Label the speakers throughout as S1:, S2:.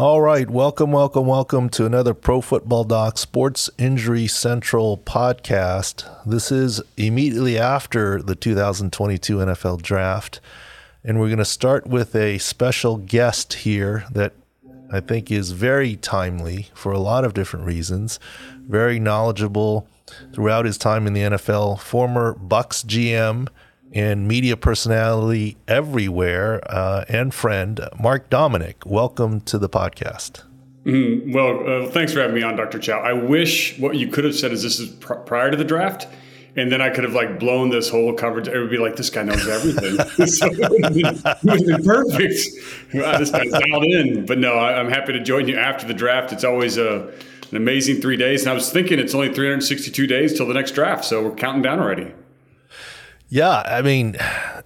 S1: All right, welcome, welcome, welcome to another Pro Football Doc Sports Injury Central podcast. This is immediately after the 2022 NFL Draft, and we're going to start with a special guest here that I think is very timely for a lot of different reasons. Very knowledgeable throughout his time in the NFL, former Bucs GM and media personality everywhere uh, and friend, Mark Dominik. Welcome to the podcast.
S2: Mm, well, uh, thanks for having me on, Dr. Chao. I wish what you could have said is this is pr- prior to the draft. And then I could have like blown this whole coverage. It would be like, this guy knows everything. so it would have been, been, perfect. Wow, this guy's dialed in. But no, I, am happy to join you after the draft. It's always a, an amazing three days. And I was thinking it's only 362 days till the next draft. So we're counting down already.
S1: Yeah, I mean,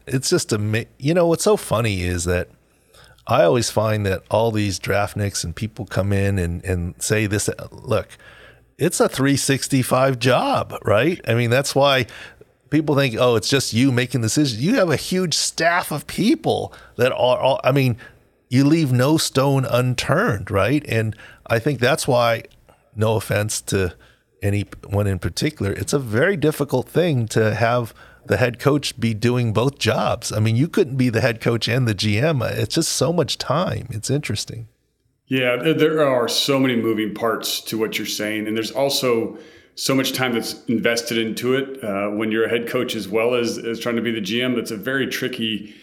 S1: it's just a you know what's so funny is that I always find that all these draftniks and people come in and and say this. Look, it's a 365 job, right? I mean, that's why people think, oh, it's just you making decisions. You have a huge staff of people that are. All, I mean, you leave no stone unturned, right? And I think that's why. No offense to anyone in particular, it's a very difficult thing to have the head coach be doing both jobs. I mean, you couldn't be the head coach and the GM. It's just so much time. It's interesting.
S2: Yeah, there are so many moving parts to what you're saying, and there's also so much time that's invested into it uh, when you're a head coach as well as, as trying to be the GM. That's a very tricky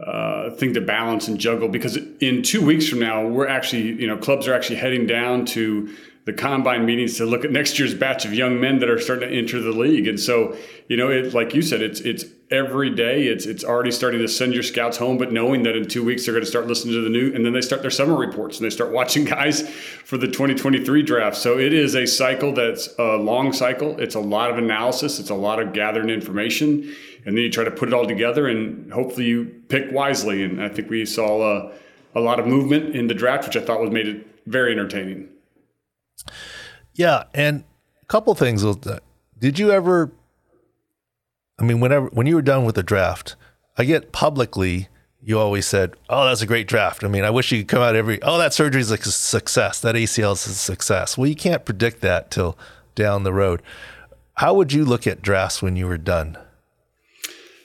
S2: uh, thing to balance and juggle because in two weeks from now, we're actually, you know, clubs are actually heading down to the combine meetings to look at next year's batch of young men that are starting to enter the league. And so, you know, it, like you said, it's it's every day. It's it's already starting to send your scouts home, but knowing that in two weeks they're going to start listening to the new, and then they start their summer reports and they start watching guys for the 2023 draft. So it is a cycle that's a long cycle. It's a lot of analysis. It's a lot of gathering information, and then you try to put it all together, and hopefully you pick wisely. And I think we saw a, a lot of movement in the draft, which I thought was made it very entertaining.
S1: Yeah, and a couple things. Uh, did you ever? I mean, whenever when you were done with the draft, I get publicly you always said, "Oh, that's a great draft." I mean, I wish you could come out every, "Oh, that surgery is a success. That ACL is a success." Well, you can't predict that till down the road. How would you look at drafts when you were done?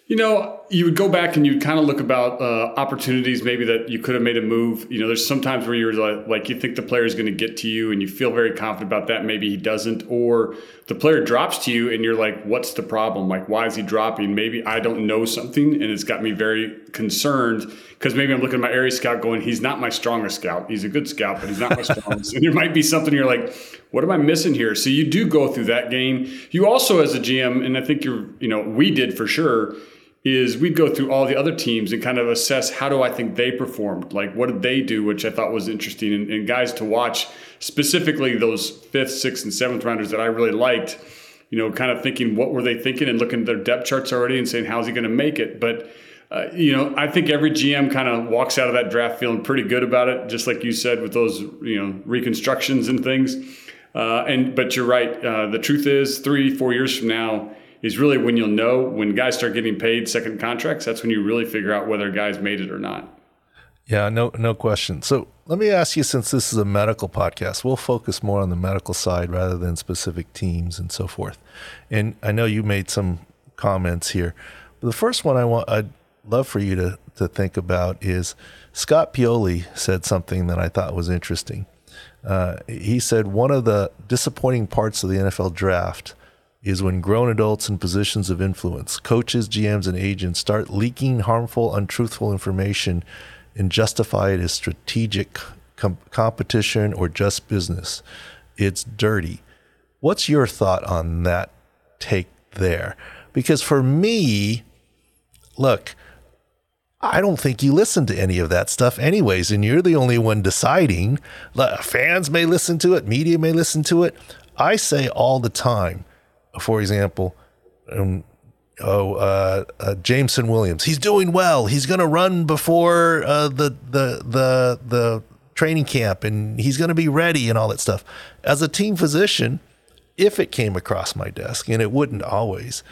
S2: You know, you would go back and you'd kind of look about uh, opportunities maybe that you could have made a move. You know, there's sometimes where you're like, like you think the player is going to get to you and you feel very confident about that. Maybe he doesn't, or the player drops to you and you're like, what's the problem? Like, why is he dropping? Maybe I don't know something and it's got me very concerned because maybe I'm looking at my area scout going, he's not my strongest scout. He's a good scout, but he's not my strongest. and there might be something you're like, what am I missing here? So you do go through that game. You also, as a GM, and I think you're, you know, we did for sure is we'd go through all the other teams and kind of assess how do I think they performed? Like, what did they do, which I thought was interesting. And, and, guys to watch, specifically those fifth, sixth, and seventh rounders that I really liked, you know, kind of thinking what were they thinking and looking at their depth charts already and saying, how's he going to make it? But, uh, you know, I think every GM kind of walks out of that draft feeling pretty good about it, just like you said with those, you know, reconstructions and things. Uh, and but you're right. Uh, the truth is, three, four years from now, is really when you'll know when guys start getting paid second contracts. That's when you really figure out whether guys made it or not.
S1: Yeah, no, no question. So let me ask you, since this is a medical podcast, we'll focus more on the medical side rather than specific teams and so forth. And I know you made some comments here. But the first one I want, I'd love for you to to think about is Scott Pioli said something that I thought was interesting. Uh, he said one of the disappointing parts of the NFL draft is when grown adults in positions of influence, coaches, GMs, and agents start leaking harmful, untruthful information and justify it as strategic com- competition or just business. It's dirty. What's your thought on that take there? Because for me, look, I don't think you listen to any of that stuff, anyways, and you're the only one deciding. Fans may listen to it, media may listen to it. I say all the time for example, um, oh, uh, uh, Jameson Williams, he's doing well. He's going to run before uh, the the the the training camp, and he's going to be ready and all that stuff. As a team physician, if it came across my desk, and it wouldn't always,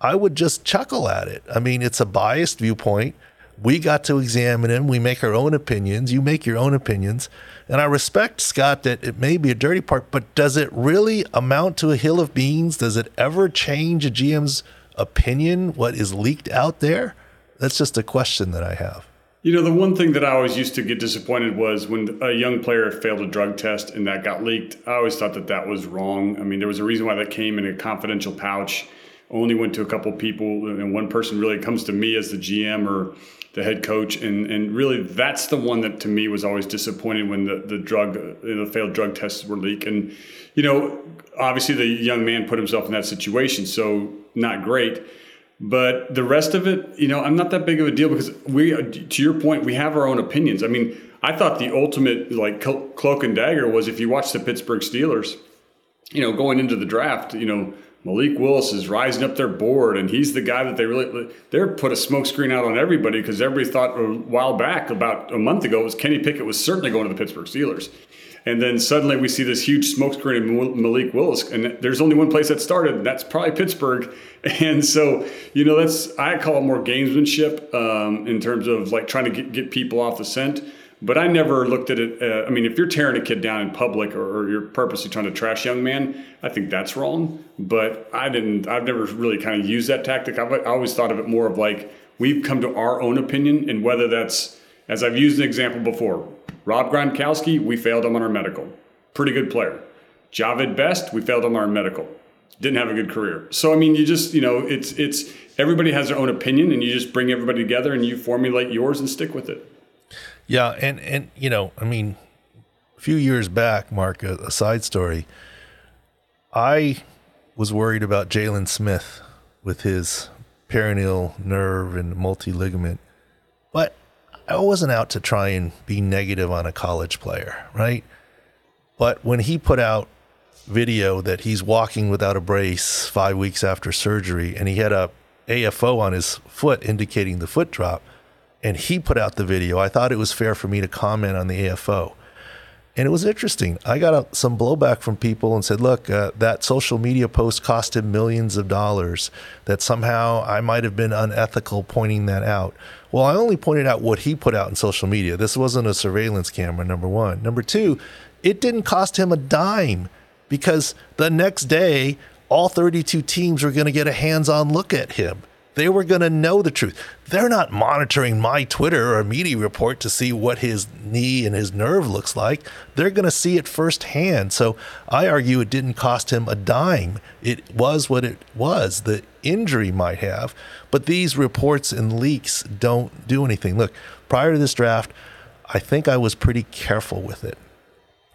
S1: I would just chuckle at it. I mean, it's a biased viewpoint. We got to examine him. We make our own opinions. You make your own opinions. And I respect, Scott, that it may be a dirty part, but does it really amount to a hill of beans? Does it ever change a GM's opinion, what is leaked out there? That's just a question that I have.
S2: You know, the one thing that I always used to get disappointed was when a young player failed a drug test and that got leaked. I always thought that that was wrong. I mean, there was a reason why that came in a confidential pouch, only went to a couple people, and one person really comes to me as the GM or the head coach, and and really that's the one that to me was always disappointing when the the drug the failed drug tests were leaked, and you know obviously the young man put himself in that situation, so not great. But the rest of it, you know, I'm not that big of a deal because we, to your point, we have our own opinions. I mean, I thought the ultimate like cloak and dagger was if you watch the Pittsburgh Steelers, you know, going into the draft, you know, Malik Willis is rising up their board, and he's the guy that they really they're put a smokescreen out on everybody because everybody thought a while back, about a month ago, was Kenny Pickett was certainly going to the Pittsburgh Steelers, and then suddenly we see this huge smokescreen of Malik Willis, and there's only one place that started, and that's probably Pittsburgh, and so you know that's I call it more gamesmanship um, in terms of like trying to get, get people off the scent. But I never looked at it. Uh, I mean, if you're tearing a kid down in public or, or, you're purposely trying to trash young man, I think that's wrong. But I didn't. I've never really kind of used that tactic. I've I always thought of it more of like we've come to our own opinion, and whether that's as I've used an example before, Rob Gronkowski, we failed him on our medical. Pretty good player. Jahvid Best, we failed him on our medical. Didn't have a good career. So I mean, you just you know, it's it's everybody has their own opinion, and you just bring everybody together and you formulate yours and stick with it.
S1: Yeah, and and you know, I mean, a few years back, Mark, a, a side story. I was worried about Jaylon Smith with his perineal nerve and multi ligament, but I wasn't out to try and be negative on a college player, right? But when he put out video that he's walking without a brace five weeks after surgery, and he had a AFO on his foot indicating the foot drop and he put out the video. I thought it was fair for me to comment on the AFO. And it was interesting. I got a, some blowback from people and said, look, uh, that social media post cost him millions of dollars, that somehow I might have been unethical pointing that out. Well, I only pointed out what he put out in social media. This wasn't a surveillance camera, number one. Number two, it didn't cost him a dime because the next day, all 32 teams were going to get a hands on look at him. They were going to know the truth. They're not monitoring my Twitter or media report to see what his knee and his nerve looks like. They're going to see it firsthand. So I argue it didn't cost him a dime. It was what it was. The injury might have, but these reports and leaks don't do anything. Look, prior to this draft, I think I was pretty careful with it.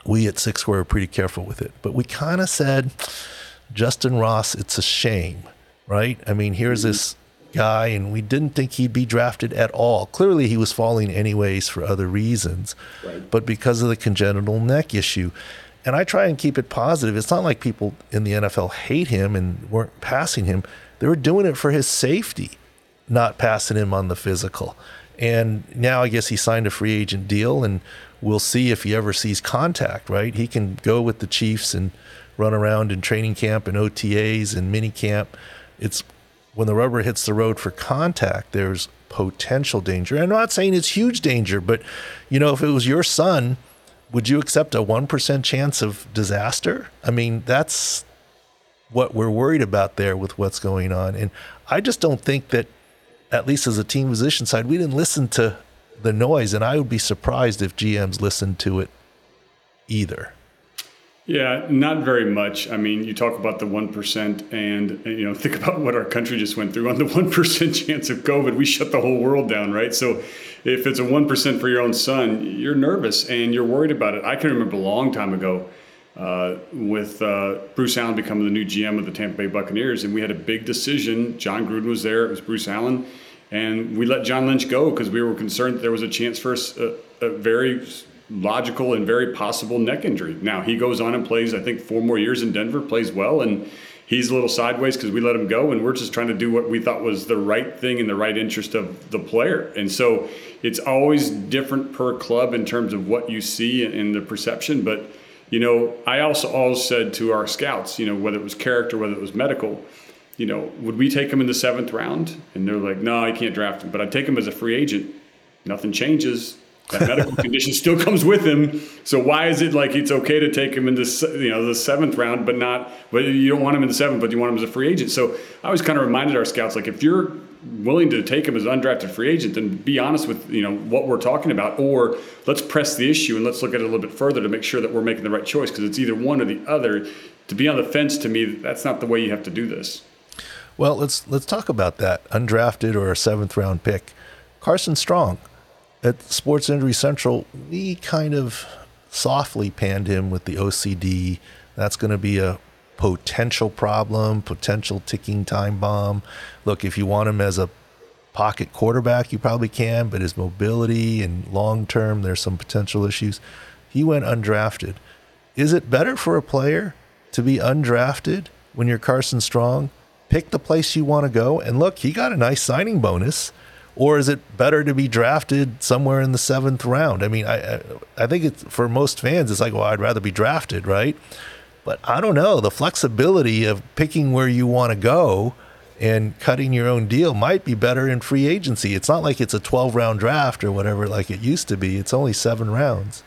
S1: We at SIC Score were pretty careful with it, but we kind of said, Justyn Ross, it's a shame right? I mean, here's this guy, and we didn't think he'd be drafted at all. Clearly, he was falling anyways for other reasons, right. but because of the congenital neck issue. And I try and keep it positive. It's not like people in the NFL hate him and weren't passing him. They were doing it for his safety, not passing him on the physical. And now I guess he signed a free agent deal, and we'll see if he ever sees contact, right? He can go with the Chiefs and run around in training camp and OTAs and mini camp. It's when the rubber hits the road for contact, there's potential danger. I'm not saying it's huge danger, but you know, if it was your son, would you accept a 1% chance of disaster? I mean, that's what we're worried about there with what's going on. And I just don't think that, at least as a team physician side, we didn't listen to the noise. And I would be surprised if GMs listened to it either.
S2: Yeah, not very much. I mean, you talk about the 1% and, you know, think about what our country just went through. On the 1% chance of COVID, we shut the whole world down, right? So if it's a 1% for your own son, you're nervous and you're worried about it. I can remember a long time ago uh, with uh, Bruce Allen becoming the new GM of the Tampa Bay Buccaneers, and we had a big decision. Jon Gruden was there, it was Bruce Allen, and we let John Lynch go because we were concerned there was a chance for a, a very logical and very possible neck injury. Now he goes on and plays, I think, four more years in Denver, plays well, and he's a little sideways because we let him go, and we're just trying to do what we thought was the right thing in the right interest of the player. And so it's always different per club in terms of what you see and the perception. But you know, I also always said to our scouts, you know, whether it was character, whether it was medical. you know, would we take him in the seventh round? And they're like, no, I can't draft him, but I'd take him as a free agent. Nothing changes. That medical condition still comes with him. So why is it like it's okay to take him in the you know the seventh round, but not? But you don't want him in the seventh, but you want him as a free agent. So I always kind of reminded our scouts like if you're willing to take him as an undrafted free agent, then be honest with you know what we're talking about, or let's press the issue and let's look at it a little bit further to make sure that we're making the right choice because it's either one or the other. To be on the fence, to me, that's not the way you have to do this.
S1: Well, let's let's talk about that undrafted or a seventh round pick, Carson Strong at Sports Injury Central, we kind of softly panned him with the OCD. That's going to be a potential problem, potential ticking time bomb. Look, if you want him as a pocket quarterback, you probably can, but his mobility and long term, there's some potential issues. He went undrafted. Is it better for a player to be undrafted when you're Carson Strong? Pick the place you want to go. And look, he got a nice signing bonus or is it better to be drafted somewhere in the seventh round? I mean, I I think it's for most fans, it's like, well, I'd rather be drafted, right? But I don't know. The flexibility of picking where you want to go and cutting your own deal might be better in free agency. It's not like it's a 12 round draft or whatever like it used to be. It's only seven rounds.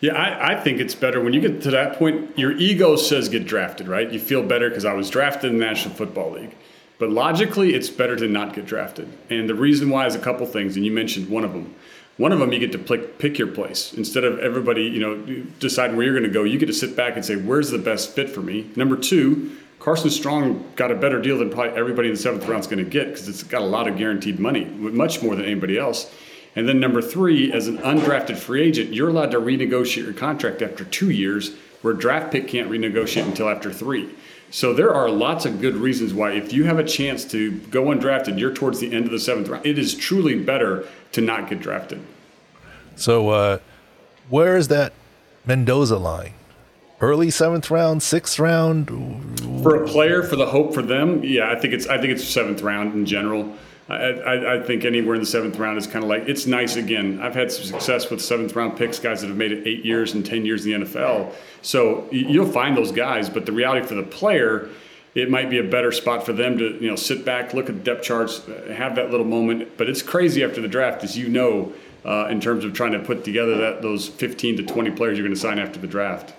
S2: Yeah, I, I, think it's better when you get to that point. Your ego says get drafted, right? You feel better because I was drafted in the National Football League. But logically, it's better to not get drafted. And the reason why is a couple things, and you mentioned one of them. One of them, you get to pick, pick your place instead of everybody, you know, deciding where you're going to go. You get to sit back and say, "Where's the best fit for me?" Number two, Carson Strong got a better deal than probably everybody in the seventh round is going to get because it's got a lot of guaranteed money, much more than anybody else. And then number three, as an undrafted free agent, you're allowed to renegotiate your contract after two years, where draft pick can't renegotiate until after three. So there are lots of good reasons why, if you have a chance to go undrafted, you're towards the end of the seventh round. It is truly better to not get drafted.
S1: So, uh, where is that Mendoza line? Early seventh round, sixth round.
S2: For a player, for the hope for them, yeah, I think it's I think it's seventh round in general. I, I, think anywhere in the seventh round is kind of like it's nice. Again, I've had some success with seventh round picks, guys that have made it eight years and ten years in the NFL. So you'll find those guys, but the reality for the player, it might be a better spot for them to you know sit back, look at the depth charts, have that little moment. But it's crazy after the draft, as you know, uh, in terms of trying to put together that those 15 to 20 players you're going to sign after the draft.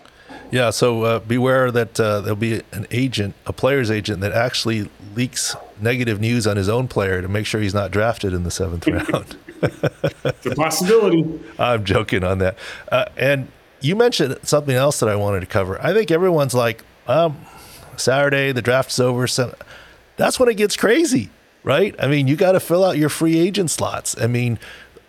S1: Yeah, so uh, beware that uh, there'll be an agent, a player's agent, that actually leaks negative news on his own player to make sure he's not drafted in the seventh round.
S2: it's a possibility.
S1: I'm joking on that. Uh, and you mentioned something else that I wanted to cover. I think everyone's like, um, Saturday, the draft's over. So that's when it gets crazy, right? I mean, you got to fill out your free agent slots. I mean,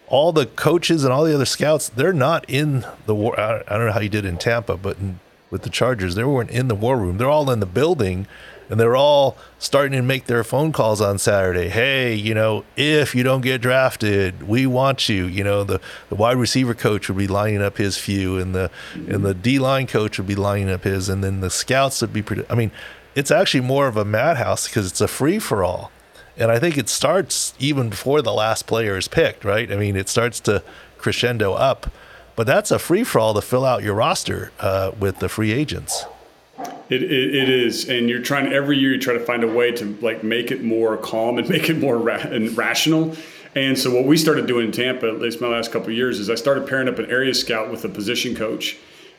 S1: all the coaches and all the other scouts, they're not in the war. I don't know how you did in Tampa, but in with the Chargers. They weren't in the war room. They're all in the building and they're all starting to make their phone calls on Saturday. Hey, you know, if you don't get drafted, we want you. You know, the, the wide receiver coach would be lining up his few, and the and the D line coach would be lining up his, and then the scouts would be. I mean, it's actually more of a madhouse because it's a free for all, and I think it starts even before the last player is picked. Right? I mean, it starts to crescendo up but that's a free for all to fill out your roster uh, with the free agents.
S2: It, it, it is, and you're trying every year. You try to find a way to like make it more calm and make it more ra- and rational. And so what we started doing in Tampa, at least my last couple of years, is I started pairing up an area scout with a position coach.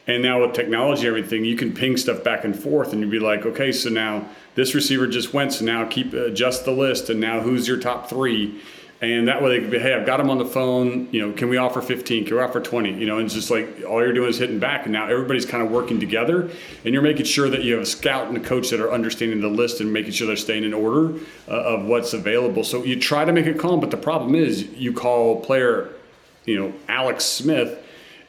S2: And now with technology and everything, you can ping stuff back and forth, and you'd be like, okay, so now this receiver just went, so now keep adjust the list, and now who's your top three? And that way they could be, hey, I've got them on the phone. You know, can we offer 15? Can we offer 20? You know, and it's just like all you're doing is hitting back, and now everybody's kind of working together, and you're making sure that you have a scout and a coach that are understanding the list and making sure they're staying in order uh, of what's available. So you try to make it calm, but the problem is you call player, you know, Alex Smith,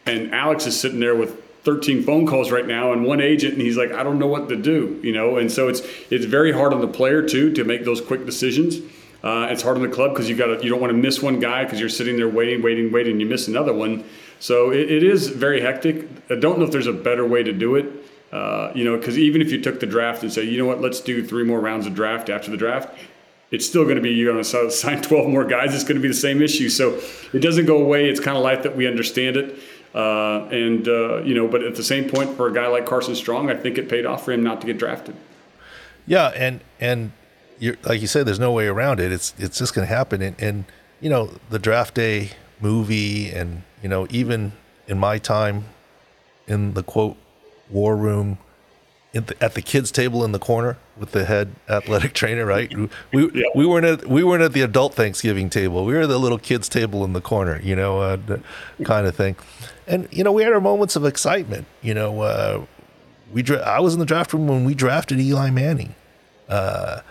S2: and Alex is sitting there with 13 phone calls right now and one agent and he's like i don't know what to do you know and so it's it's very hard on the player too to make those quick decisions uh, it's hard on the club because you got you don't want to miss one guy because you're sitting there waiting, waiting, waiting. You miss another one, so it, it is very hectic. I don't know if there's a better way to do it. Uh, you know, because even if you took the draft and say, you know what, let's do three more rounds of draft after the draft, it's still going to be you're going to sign 12 more guys. It's going to be the same issue. So it doesn't go away. It's kind of life that we understand it. Uh, and uh, you know, but at the same point, for a guy like Carson Strong, I think it paid off for him not to get drafted.
S1: Yeah, and and you're like you said, there's no way around it. It's it's just going to happen. And, and you know the draft day movie, and you know even in my time in the quote war room the, at the kids table in the corner with the head athletic trainer, right? We yeah. we weren't at we weren't at the adult Thanksgiving table. We were at the little kids table in the corner, you know, uh, kind of thing. And you know, we had our moments of excitement. You know, uh, we dra- I was in the draft room when we drafted Eli Manning, uh,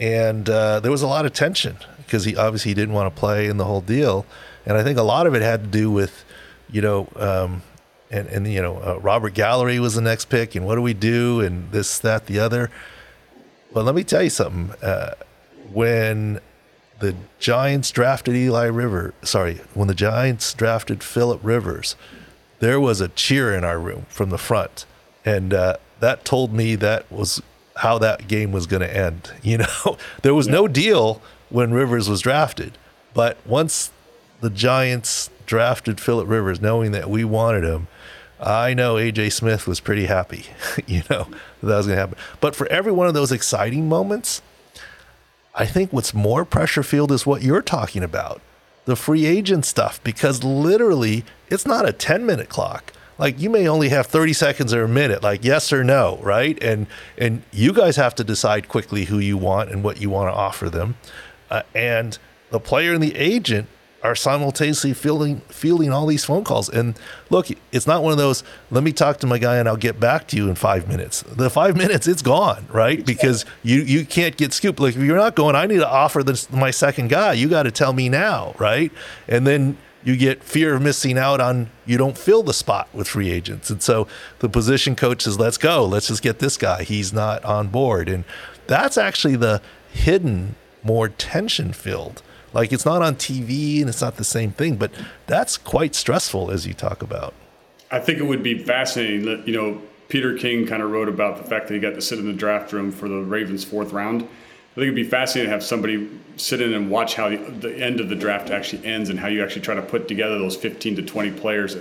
S1: and uh, there was a lot of tension because he obviously didn't want to play in the whole deal. And I think a lot of it had to do with, you know. Um, and and you know uh, Robert Gallery was the next pick, and what do we do, and this, that, the other. But let me tell you something. Uh, when the Giants drafted Eli River, sorry, when the Giants drafted Philip Rivers, there was a cheer in our room from the front, and uh, that told me that was how that game was going to end. You know, there was yeah. no deal when Rivers was drafted, but once the Giants drafted Philip Rivers, knowing that we wanted him, I know AJ Smith was pretty happy, you know, that, that was going to happen. But for every one of those exciting moments, I think what's more pressure filled is what you're talking about the free agent stuff, because literally it's not a 10 minute clock. Like you may only have 30 seconds or a minute, like yes or no, right? And and you guys have to decide quickly who you want and what you want to offer them. Uh, and the player and the agent are simultaneously fielding fielding all these phone calls. And look, it's not one of those. Let me talk to my guy and I'll get back to you in five minutes. The five minutes, it's gone, right? Because you you can't get scooped. Like if you're not going, I need to offer this my second guy. You got to tell me now, right? And then you get fear of missing out on you don't fill the spot with free agents. And so the position coach says let's go. Let's just get this guy. He's not on board. And that's actually the hidden more tension filled. Like it's not on TV and it's not the same thing, but that's quite stressful as you talk about.
S2: I think it would be fascinating that, you know, Peter King kind of wrote about the fact that he got to sit in the draft room for the Ravens' fourth round. I think it'd be fascinating to have somebody sit in and watch how the, the end of the draft actually ends and how you actually try to put together those 15 to 20 players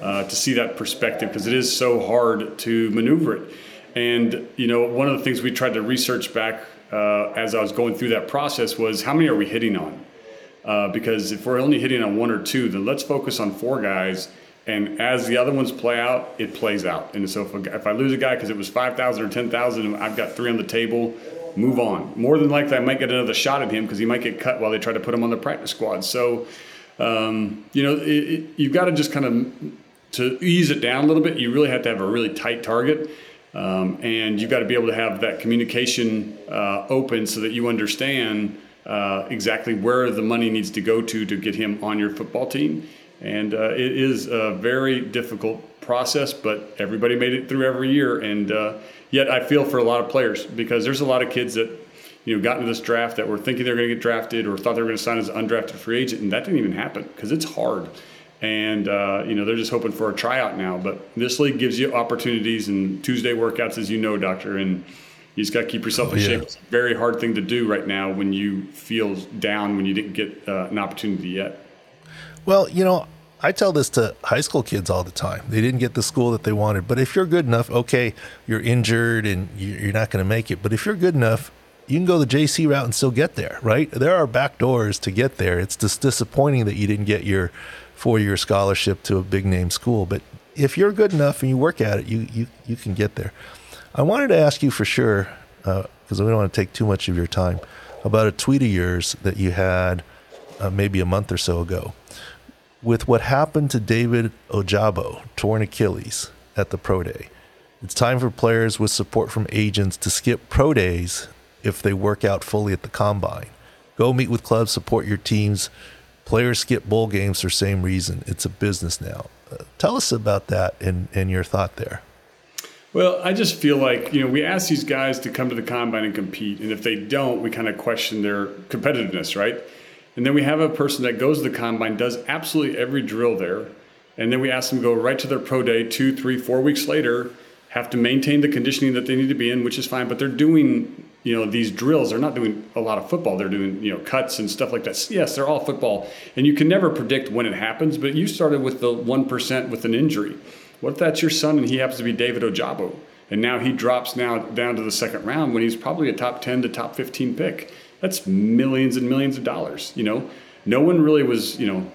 S2: uh, to see that perspective because it is so hard to maneuver it. And, you know, one of the things we tried to research back uh, as I was going through that process was how many are we hitting on? Uh, because if we're only hitting on one or two, then let's focus on four guys. And as the other ones play out, it plays out. And so if, if I lose a guy because it was 5,000 or 10,000, I've got three on the table, move on. More than likely, I might get another shot at him because he might get cut while they try to put him on the practice squad. So, um, you know, it, it, you've got to just kind of, to ease it down a little bit, you really have to have a really tight target. Um, and you've got to be able to have that communication uh, open so that you understand uh, exactly where the money needs to go to to get him on your football team. And uh, it is a very difficult process, but everybody made it through every year. And uh, yet, I feel for a lot of players because there's a lot of kids that you know got into this draft that were thinking they're going to get drafted or thought they were going to sign as an undrafted free agent, and that didn't even happen because it's hard. And uh, you know they're just hoping for a tryout now. But this league gives you opportunities and Tuesday workouts, as you know, doctor, and you just got to keep yourself in oh, shape. It's a very hard thing to do right now when you feel down when you didn't get uh, an opportunity yet.
S1: Well, you know, I tell this to high school kids all the time. They didn't get the school that they wanted, but if you're good enough, okay, you're injured and you're not going to make it. But if you're good enough, you can go the JC route and still get there, right? There are back doors to get there. It's just disappointing that you didn't get your four year scholarship to a big name school. But if you're good enough and you work at it, you, you, you can get there. I wanted to ask you for sure, because uh, we don't want to take too much of your time, about a tweet of yours that you had uh, maybe a month or so ago. With what happened to David Ojabo, torn Achilles at the Pro Day, it's time for players with support from agents to skip Pro Days if they work out fully at the combine. Go meet with clubs, support your teams. Players skip bowl games for same reason. It's a business now. Uh, tell us about that and, and your thought there.
S2: Well, I just feel like, you know, we ask these guys to come to the combine and compete. And if they don't, we kind of question their competitiveness, right? And then we have a person that goes to the combine, does absolutely every drill there. And then we ask them to go right to their pro day two, three, four weeks later, have to maintain the conditioning that they need to be in, which is fine. But they're doing, you know, these drills. They're not doing a lot of football. They're doing, you know, cuts and stuff like that. Yes, they're all football. And you can never predict when it happens, but you started with the 1% with an injury. What if that's your son and he happens to be David Ojabo? and now he drops now down to the second round when he's probably a top 10 to top 15 pick. That's millions and millions of dollars. You know, no one really was, you know,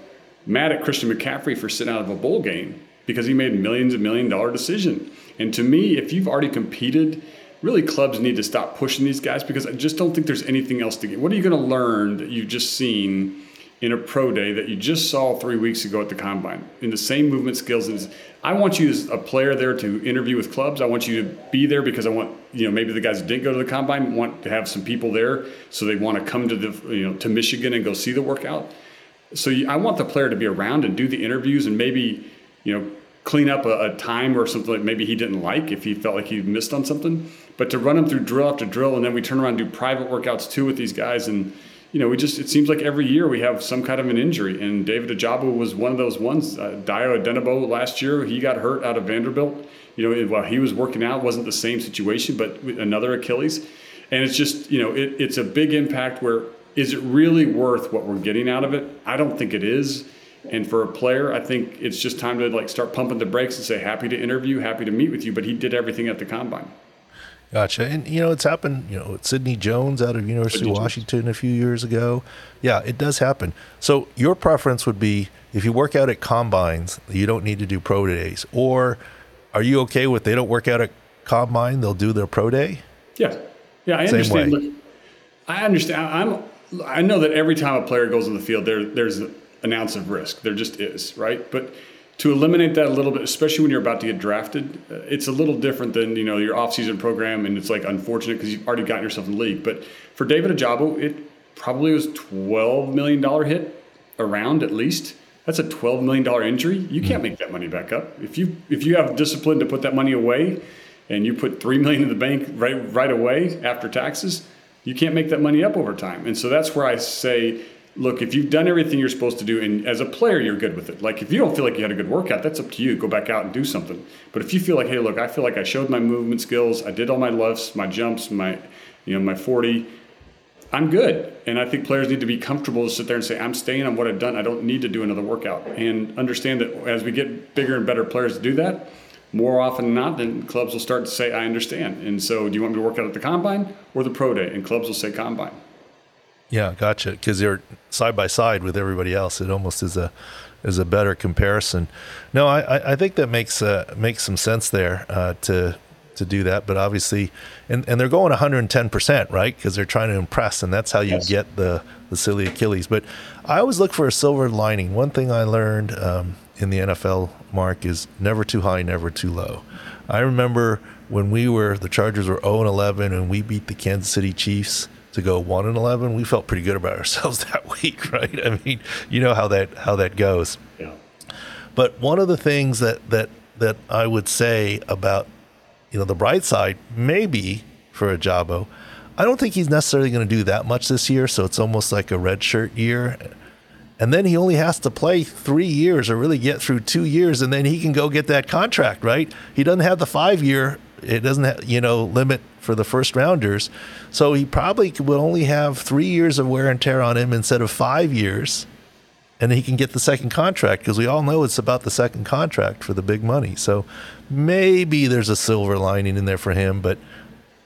S2: mad at Christian McCaffrey for sitting out of a bowl game because he made millions and million dollar decision. And to me, if you've already competed, really clubs need to stop pushing these guys because I just don't think there's anything else to get. What are you going to learn that you've just seen in a pro day that you just saw three weeks ago at the combine in the same movement skills? And I want you as a player there to interview with clubs. I want you to be there because I want you know maybe the guys that didn't go to the combine want to have some people there, so they want to come to the you know to Michigan and go see the workout. So you, I want the player to be around and do the interviews and maybe you know clean up a, a, time or something that maybe he didn't like if he felt like he missed on something. But to run him through drill after drill, and then we turn around and do private workouts too with these guys, and you know, we just it seems like every year we have some kind of an injury, and David Ojabo was one of those ones. Uh, Dayo Odeyingbo last year, he got hurt out of Vanderbilt. You know, while he was working out, wasn't the same situation, but another Achilles, and it's just you know, it, it's a big impact. Where is it really worth what we're getting out of it? I don't think it is. And for a player, I think it's just time to like start pumping the brakes and say, happy to interview, happy to meet with you. But he did everything at the combine.
S1: Gotcha. And you know, it's happened. You know, Sidney Jones out of University of Washington a few years ago. Yeah, it does happen. So your preference would be if you work out at combines, you don't need to do pro days, or are you okay with they don't work out at combine, they'll do their pro day?
S2: Yeah, yeah, I Same understand. Look, I understand. I'm. I know that every time a player goes on the field, there there's an ounce of risk. There just is, right? But to eliminate that a little bit, especially when you're about to get drafted, uh, it's a little different than you know your offseason program, and it's like unfortunate because you've already gotten yourself in the league. But for David Ojabo, it probably was twelve million dollar hit around at least. That's a twelve million dollar injury. You can't make that money back up if you if you have discipline to put that money away, and you put three million in the bank right right away after taxes. You can't make that money up over time, and so that's where I say look, if you've done everything you're supposed to do, and as a player, you're good with it. Like if you don't feel like you had a good workout, that's up to you. Go back out and do something. But if you feel like, hey, look, I feel like I showed my movement skills, I did all my lifts, my jumps, my, you know, my 40, I'm good. And I think players need to be comfortable to sit there and say, I'm staying on what I've done. I don't need to do another workout. And understand that as we get bigger and better players to do that, more often than not, then clubs will start to say, I understand. And so, do you want me to work out at the combine or the pro day? And clubs will say combine.
S1: Yeah, gotcha. Because they're side by side with everybody else. It almost is a is a better comparison. No, I, I think that makes uh, makes some sense there uh, to to do that. But obviously, and, and they're going 110 percent, right? Because they're trying to impress, and that's how you yes. get the the silly Achilles. But I always look for a silver lining. One thing I learned um, in the NFL, Mark, is never too high, never too low. I remember when we were the Chargers were 0 and 11, and we beat the Kansas City Chiefs to go one and eleven, we felt pretty good about ourselves that week, right? I mean, you know how that how that goes.
S2: Yeah.
S1: But one of the things that that that I would say about you know the bright side, maybe for Ojabo, I don't think he's necessarily going to do that much this year. So it's almost like a red shirt year. And then he only has to play three years or really get through two years, and then he can go get that contract, right? He doesn't have the five year, it doesn't have, you know, limit for the first rounders. So he probably will only have three years of wear and tear on him instead of five years. And he can get the second contract because we all know it's about the second contract for the big money. So maybe there's a silver lining in there for him, but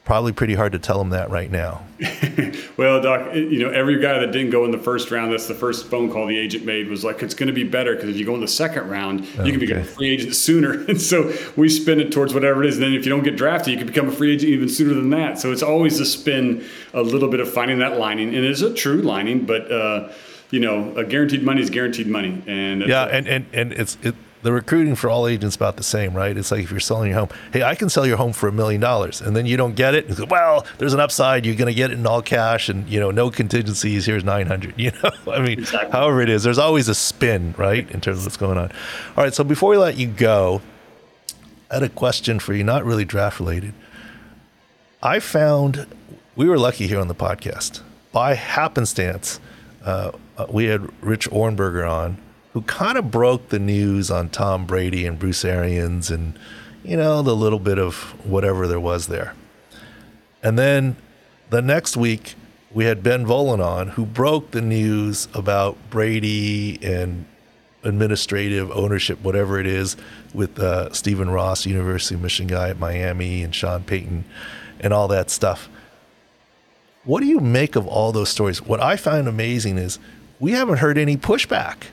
S1: probably pretty hard to tell him that right now.
S2: well, Doc, you know, every guy that didn't go in the first round, that's the first phone call the agent made was like, it's going to be better because if you go in the second round, you okay. can become a free agent sooner. And so we spin it towards whatever it is. And then if you don't get drafted, you can become a free agent even sooner than that. So it's always a spin, a little bit of finding that lining. And it is a true lining, but, uh, you know, a guaranteed money is guaranteed money. And
S1: yeah, and, and, and it's, it, the recruiting for all agents about the same, right? It's like if you're selling your home, hey, I can sell your home for a million dollars, and then you don't get it. Go, well, there's an upside. You're going to get it in all cash, and you know, no contingencies. Here's nine hundred. You know, I mean, exactly. however it is, there's always a spin, right, in terms of what's going on. All right, so before we let you go, I had a question for you, not really draft related. I found we were lucky here on the podcast by happenstance. Uh, uh we had Rich Ohrnberger on who kind of broke the news on Tom Brady and Bruce Arians and, you know, the little bit of whatever there was there. And then the next week, we had Ben Volin on, who broke the news about Brady and administrative ownership, whatever it is, with uh, Stephen Ross, University of Michigan guy at Miami, and Sean Payton, and all that stuff. What do you make of all those stories? What I find amazing is we haven't heard any pushback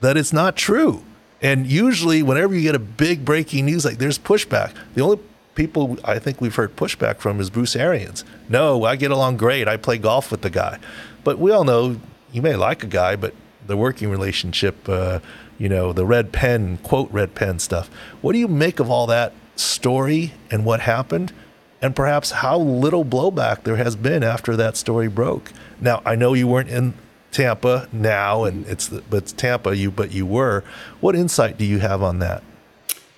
S1: that it's not true. And usually, whenever you get a big breaking news, like there's pushback. The only people I think we've heard pushback from is Bruce Arians. No, I get along great. I play golf with the guy. But we all know you may like a guy, but the working relationship, uh, you know, the red pen, quote, red pen stuff. What do you make of all that story and what happened? And perhaps how little blowback there has been after that story broke. Now, I know you weren't in Tampa now, and mm-hmm. it's but it's Tampa. You but you were. What insight do you have on that?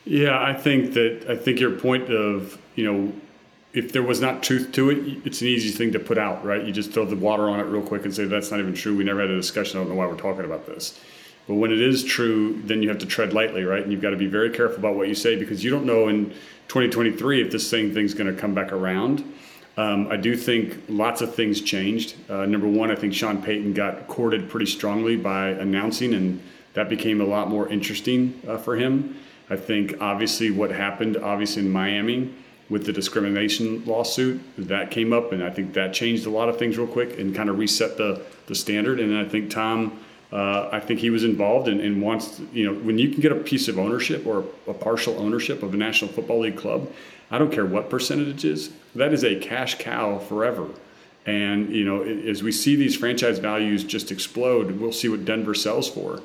S2: Yeah, I think that I think your point of you know if there was not truth to it, it's an easy thing to put out, right? You just throw the water on it real quick and say that's not even true. We never had a discussion. I don't know why we're talking about this. But when it is true, then you have to tread lightly, right? And you've got to be very careful about what you say because you don't know in 2023 if this same thing's going to come back around. Um, I do think lots of things changed. Uh, number one, I think Sean Payton got courted pretty strongly by announcing, and that became a lot more interesting uh, for him. I think obviously what happened, obviously in Miami, with the discrimination lawsuit that came up, and I think that changed a lot of things real quick and kind of reset the the standard. And I think Tom, uh, I think he was involved and, and, wants you know when you can get a piece of ownership or a partial ownership of a National Football League club, I don't care what percentage that is a cash cow forever. And you know as we see these franchise values just explode, we'll see what Denver sells for.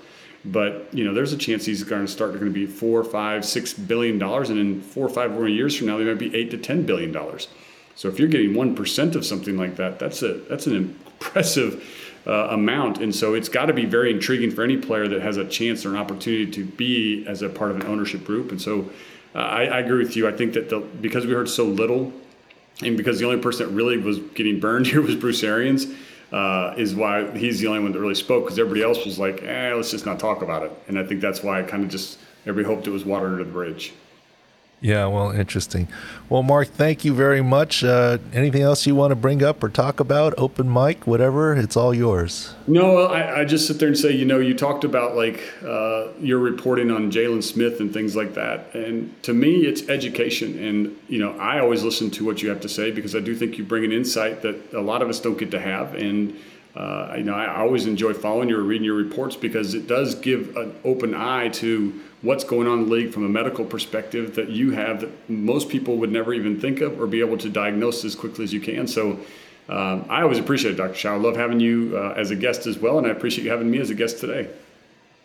S2: But you know, there's a chance these are going to start going to be four, five, six billion dollars, and in four or five more years from now, they might be eight to ten billion dollars. So if you're getting one percent of something like that, that's a that's an impressive uh, amount. And so it's got to be very intriguing for any player that has a chance or an opportunity to be as a part of an ownership group. And so uh, I, I, agree with you. I think that the, because we heard so little, and because the only person that really was getting burned here was Bruce Arians uh, is why he's the only one that really spoke because everybody else was like, eh, let's just not talk about it. And I think that's why I kind of just, everybody hoped it was water under the bridge.
S1: Yeah, well, interesting. Well, Mark, thank you very much. Uh, anything else you want to bring up or talk about? Open mic, whatever, it's all yours.
S2: No, I, I just sit there and say, you know, you talked about like uh, your reporting on Jaylon Smith and things like that. And to me, it's education. And, you know, I always listen to what you have to say because I do think you bring an insight that a lot of us don't get to have. And, uh, you know, I always enjoy following you or reading your reports because it does give an open eye to what's going on in the league from a medical perspective that you have that most people would never even think of or be able to diagnose as quickly as you can. So um, I always appreciate it, Dr. Chao. I love having you uh, as a guest as well, and I appreciate you having me as a guest today.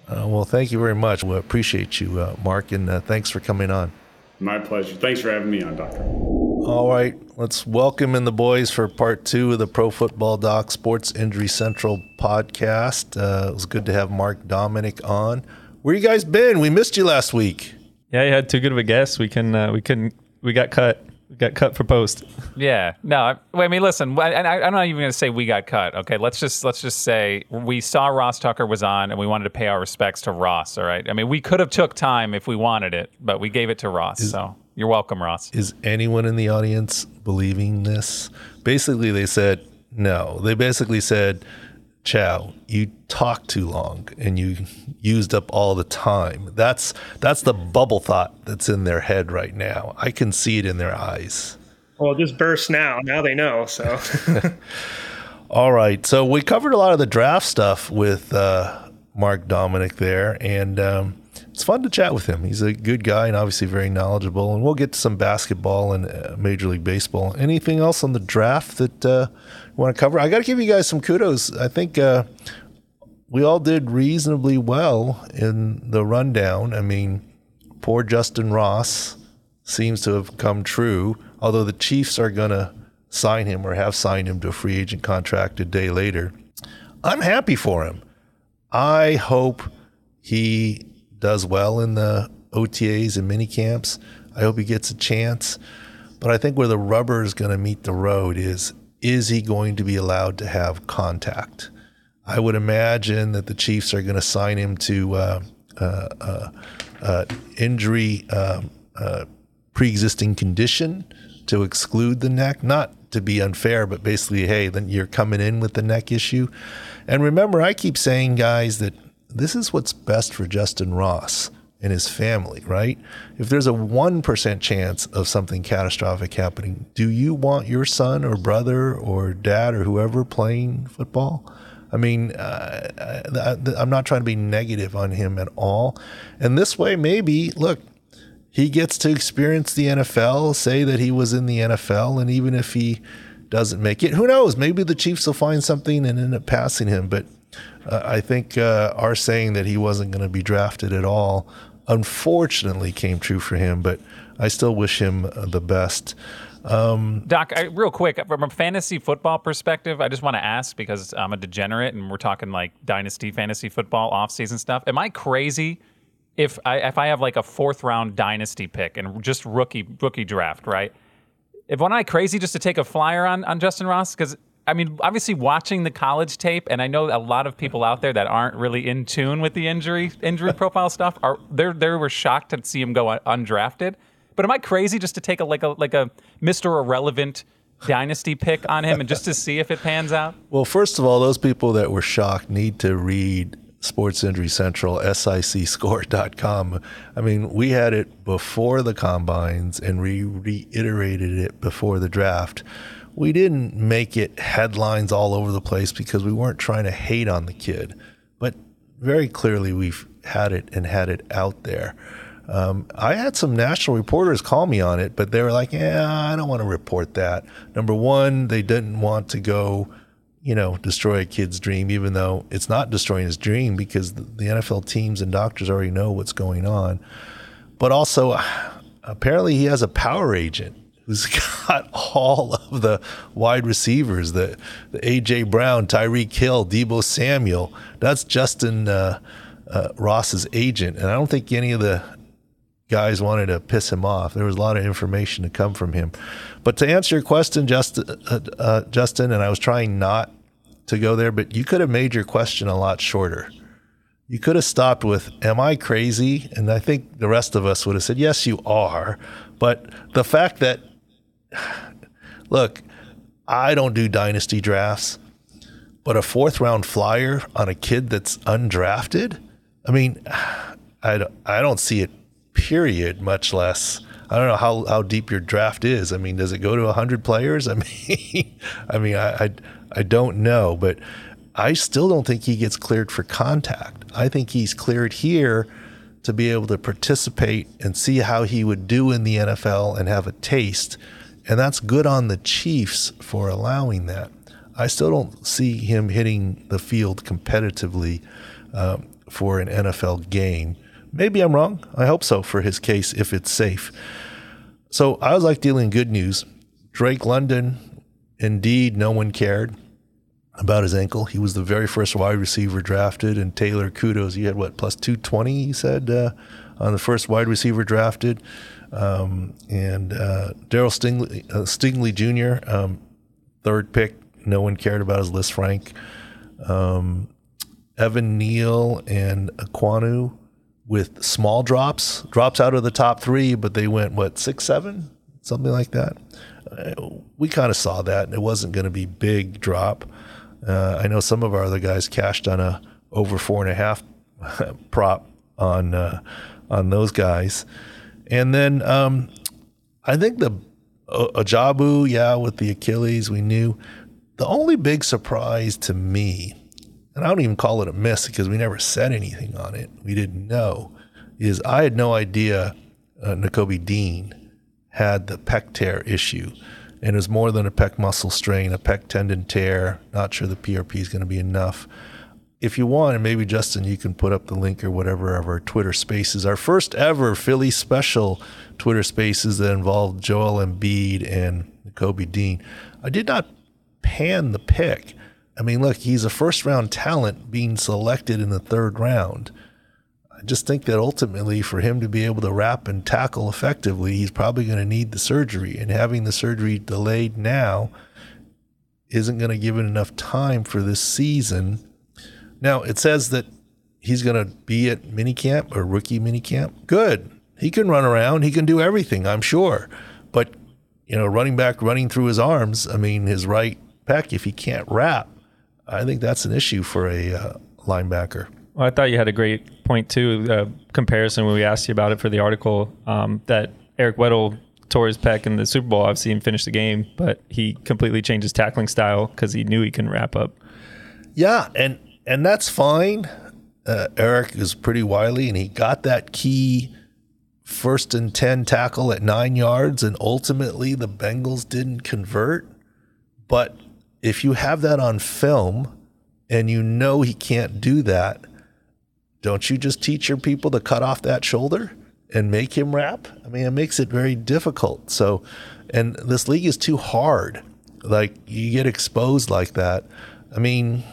S1: Uh, well, thank you very much. We appreciate you, uh, Mark, and uh, thanks for coming on.
S2: My pleasure. Thanks for having me on, Doctor.
S1: All right, let's welcome in the boys for part two of the Pro Football Doc Sports Injury Central podcast. Uh, it was good to have Mark Dominik on. Where you guys been? We missed you last week.
S3: Yeah, you had too good of a guess. We can uh, we couldn't we got cut. We got cut for post.
S4: Yeah. No. I, I mean, listen. I, I, I'm not even going to say we got cut. Okay. Let's just let's just say we saw Ross Tucker was on, and we wanted to pay our respects to Ross. All right. I mean, we could have took time if we wanted it, but we gave it to Ross. Is, so you're welcome, Ross.
S1: Is anyone in the audience believing this? Basically, they said no. They basically said Chao, you talk too long and you used up all the time. That's that's the bubble thought that's in their head right now. I can see it in their eyes.
S5: Well, just burst now. Now they know. So,
S1: all right. So we covered a lot of the draft stuff with uh, Mark Dominik there, and um, it's fun to chat with him. He's a good guy and obviously very knowledgeable. And we'll get to some basketball and uh, Major League Baseball. Anything else on the draft that uh, want to cover? I got to give you guys some kudos. I think uh, we all did reasonably well in the rundown. I mean, poor Justyn Ross seems to have come true, although the Chiefs are going to sign him or have signed him to a free agent contract a day later. I'm happy for him. I hope he does well in the OTAs and mini camps. I hope he gets a chance. But I think where the rubber is going to meet the road is is he going to be allowed to have contact? I would imagine that the Chiefs are going to sign him to uh, uh, uh, uh injury um, uh, pre existing condition to exclude the neck. Not to be unfair, but basically, hey, then you're coming in with the neck issue. And remember, I keep saying, guys, that this is what's best for Justyn Ross and his family, right? If there's a 1% chance of something catastrophic happening, do you want your son or brother or dad or whoever playing football? I mean, uh, I, am not trying to be negative on him at all. And this way, maybe, look, he gets to experience the NFL, say that he was in the NFL, and even if he doesn't make it, who knows? Maybe the Chiefs will find something and end up passing him. But uh, I think uh, our saying that he wasn't going to be drafted at all unfortunately came true for him, but I still wish him uh, the best.
S4: Um, Doc, I, real quick, from a fantasy football perspective, I just want to ask because I'm a degenerate and we're talking like dynasty fantasy football offseason stuff. Am I crazy if I if I have like a fourth round dynasty pick and just rookie rookie draft, right? If am I crazy just to take a flyer on on Justyn Ross? Because I mean, obviously watching the college tape, and I know a lot of people out there that aren't really in tune with the injury injury profile stuff are they they were shocked to see him go undrafted. But am I crazy just to take a like a like a Mister Irrelevant dynasty pick on him and just to see if it pans out?
S1: Well, first of all, those people that were shocked need to read Sports Injury Central, SICScore.com. I mean, we had it before the combines and we reiterated it before the draft we didn't make it headlines all over the place because we weren't trying to hate on the kid, but very clearly we've had it and had it out there. Um, I had some national reporters call me on it, but they were like, "Yeah, I don't want to report that." Number one, they didn't want to go, you know, destroy a kid's dream, even though it's not destroying his dream because the, NFL teams and doctors already know what's going on. But also, apparently, he has a power agent who's got all of the wide receivers, the, the A.J. Brown, Tyreek Hill, Deebo Samuel. That's Justyn uh, uh, Ross's agent. And I don't think any of the guys wanted to piss him off. There was a lot of information to come from him. But to answer your question, uh, uh Justin, and I was trying not to go there, but you could have made your question a lot shorter. You could have stopped with, Am I crazy? And I think the rest of us would have said, Yes, you are. But the fact that look, I don't do dynasty drafts, but a fourth round flyer on a kid that's undrafted, I mean, I don't, I don't see it, period, much less. I don't know how, how deep your draft is. I mean, does it go to 100 players? I mean, I mean, I, I, I don't know, but I still don't think he gets cleared for contact. I think he's cleared here to be able to participate and see how he would do in the NFL and have a taste and that's good on the Chiefs for allowing that. I still don't see him hitting the field competitively uh, for an NFL game. Maybe I'm wrong. I hope so for his case if it's safe. So I was like dealing good news. Drake London, indeed, no one cared about his ankle. He was the very first wide receiver drafted, and Taylor kudos. He had what plus two twenty? He said uh, on the first wide receiver drafted. Um, and uh, Darryl Stingley, uh, Stingley Jr., um, third pick. No one cared about his Lisfranc. Um, Evan Neal and Ekwonu with small drops, drops out of the top three, but they went, what, six, seven? Something like that. Uh, we kind of saw that. It wasn't going to be big drop. Uh, I know some of our other guys cashed on a over four and a half prop on uh, on those guys. And then um, I think the uh, Ojabo, yeah, with the Achilles, we knew. The only big surprise to me, and I don't even call it a miss because we never said anything on it, we didn't know, is I had no idea uh, Nakobe Dean had the pec tear issue. And it was more than a pec muscle strain, a pec tendon tear. Not sure the PRP is going to be enough if you want, and maybe Justin, you can put up the link or whatever of our Twitter Spaces, our first ever Philly special Twitter Spaces that involved Joel Embiid and Kobe Dean. I did not pan the pick. I mean, look, he's a first round talent being selected in the third round. I just think that ultimately, for him to be able to wrap and tackle effectively, he's probably going to need the surgery. And having the surgery delayed now isn't going to give it enough time for this season now it says that he's going to be at minicamp or rookie minicamp. Good. He can run around. He can do everything, I'm sure. But you know, running back, running through his arms. I mean, his right pec. If he can't wrap, I think that's an issue for a uh, linebacker.
S3: Well, I thought you had a great point too. Uh, comparison when we asked you about it for the article um, that Eric Weddle tore his pec in the Super Bowl, obviously, and finished the game, but he completely changed his tackling style because he knew he couldn't wrap up.
S1: Yeah, and and that's fine. Uh, Eric is pretty wily, and he got that key first and ten tackle at nine yards, and ultimately the Bengals didn't convert. But if you have that on film, and you know he can't do that, don't you just teach your people to cut off that shoulder and make him wrap? I mean, it makes it very difficult. So, and this league is too hard. Like you get exposed like that. I mean,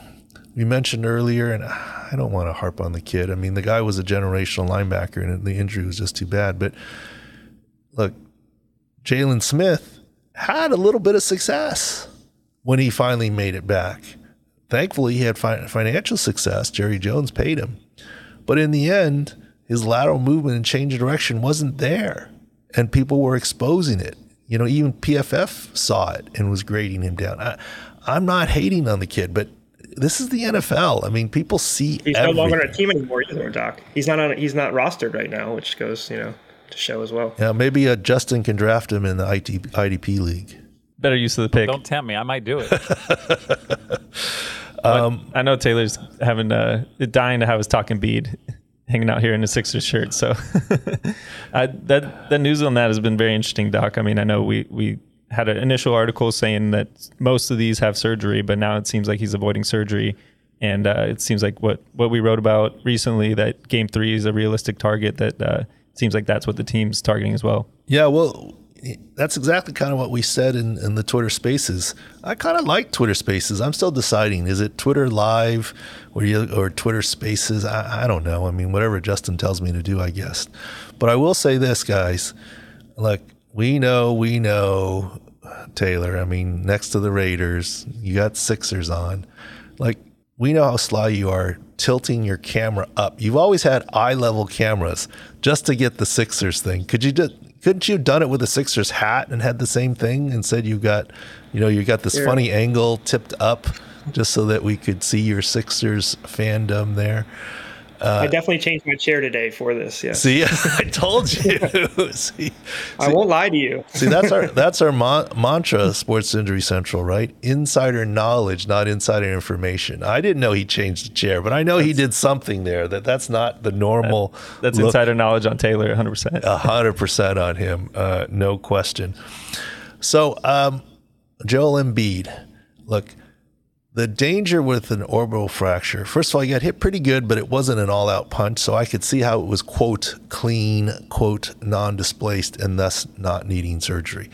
S1: you mentioned earlier, and I don't want to harp on the kid. I mean, the guy was a generational linebacker, and the injury was just too bad. But look, Jaylon Smith had a little bit of success when he finally made it back. Thankfully, he had fi- financial success. Jerry Jones paid him. But in the end, his lateral movement and change of direction wasn't there, and people were exposing it. You know, even PFF saw it and was grading him down. I, I'm not hating on the kid, but this is the NFL. I mean, people see.
S5: He's
S1: everything.
S5: no longer on a team anymore either, Doc. He's not on. He's not rostered right now, which goes, you know, to show as well.
S1: Yeah, maybe uh, Justin can draft him in the IT, IDP league.
S3: Better use of the pick.
S4: Don't tempt me. I might do it.
S3: um, I know Taylor's having uh, dying to have his talking bead hanging out here in a Sixers shirt. So I, that the news on that has been very interesting, Doc. I mean, I know we we had an initial article saying that most of these have surgery, but now it seems like he's avoiding surgery. And uh, it seems like what, what we wrote about recently that game three is a realistic target. That uh, seems like that's what the team's targeting as well.
S1: Yeah, well, that's exactly kind of what we said in, in the Twitter Spaces. I kind of like Twitter Spaces. I'm still deciding: is it Twitter Live or you, or Twitter Spaces? I, I don't know. I mean, whatever Justin tells me to do, I guess. But I will say this, guys: like we know, we know, Taylor. I mean, next to the Raiders, you got Sixers on. Like we know how sly you are tilting your camera up. You've always had eye level cameras just to get the Sixers thing. Could you just couldn't you have done it with a Sixers hat and had the same thing and said you got, you know, you got this funny angle tipped up just so that we could see your Sixers fandom there?
S5: Uh, I definitely changed my chair today for this. Yeah.
S1: See, I told you. see,
S5: see, I won't lie to you.
S1: see, that's our that's our ma- mantra, Sports Injury Central, right? Insider knowledge, not insider information. I didn't know he changed the chair, but I know that's, he did something there. That that's not the normal.
S3: That, that's look. insider knowledge on Taylor, 100. percent
S1: 100 percent on him, uh, no question. So, um, Joel Embiid, look the danger with an orbital fracture, first of all, you got hit pretty good, but it wasn't an all out punch. So I could see how it was, quote, clean, quote, non displaced, and thus not needing surgery.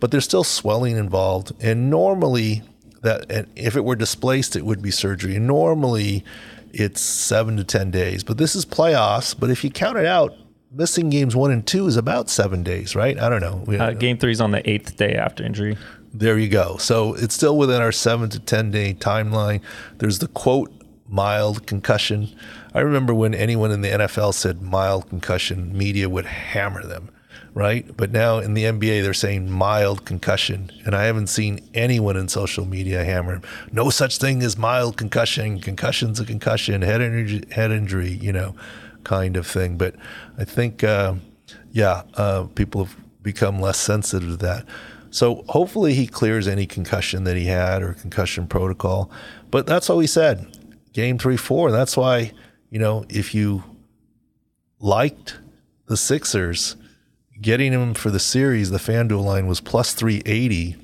S1: But there's still swelling involved. And normally, that and if it were displaced, it would be surgery. And normally, it's seven to 10 days. But this is playoffs. But if you count it out, missing games one and two is about seven days, right? I don't know.
S3: Uh, game three is on the eighth day after injury.
S1: There you go. So it's still within our seven to 10 day timeline. There's the quote, mild concussion. I remember when anyone in the NFL said mild concussion, media would hammer them, right? But now in the NBA, they're saying mild concussion. And I haven't seen anyone in social media hammer. No such thing as mild concussion. Concussion's a concussion, head injury, head injury you know, kind of thing. But I think, uh, yeah, uh, people have become less sensitive to that. So hopefully he clears any concussion that he had or concussion protocol. But that's all he said. Game three, four. That's why, you know, if you liked the Sixers, getting him for the series, the FanDuel line was plus 380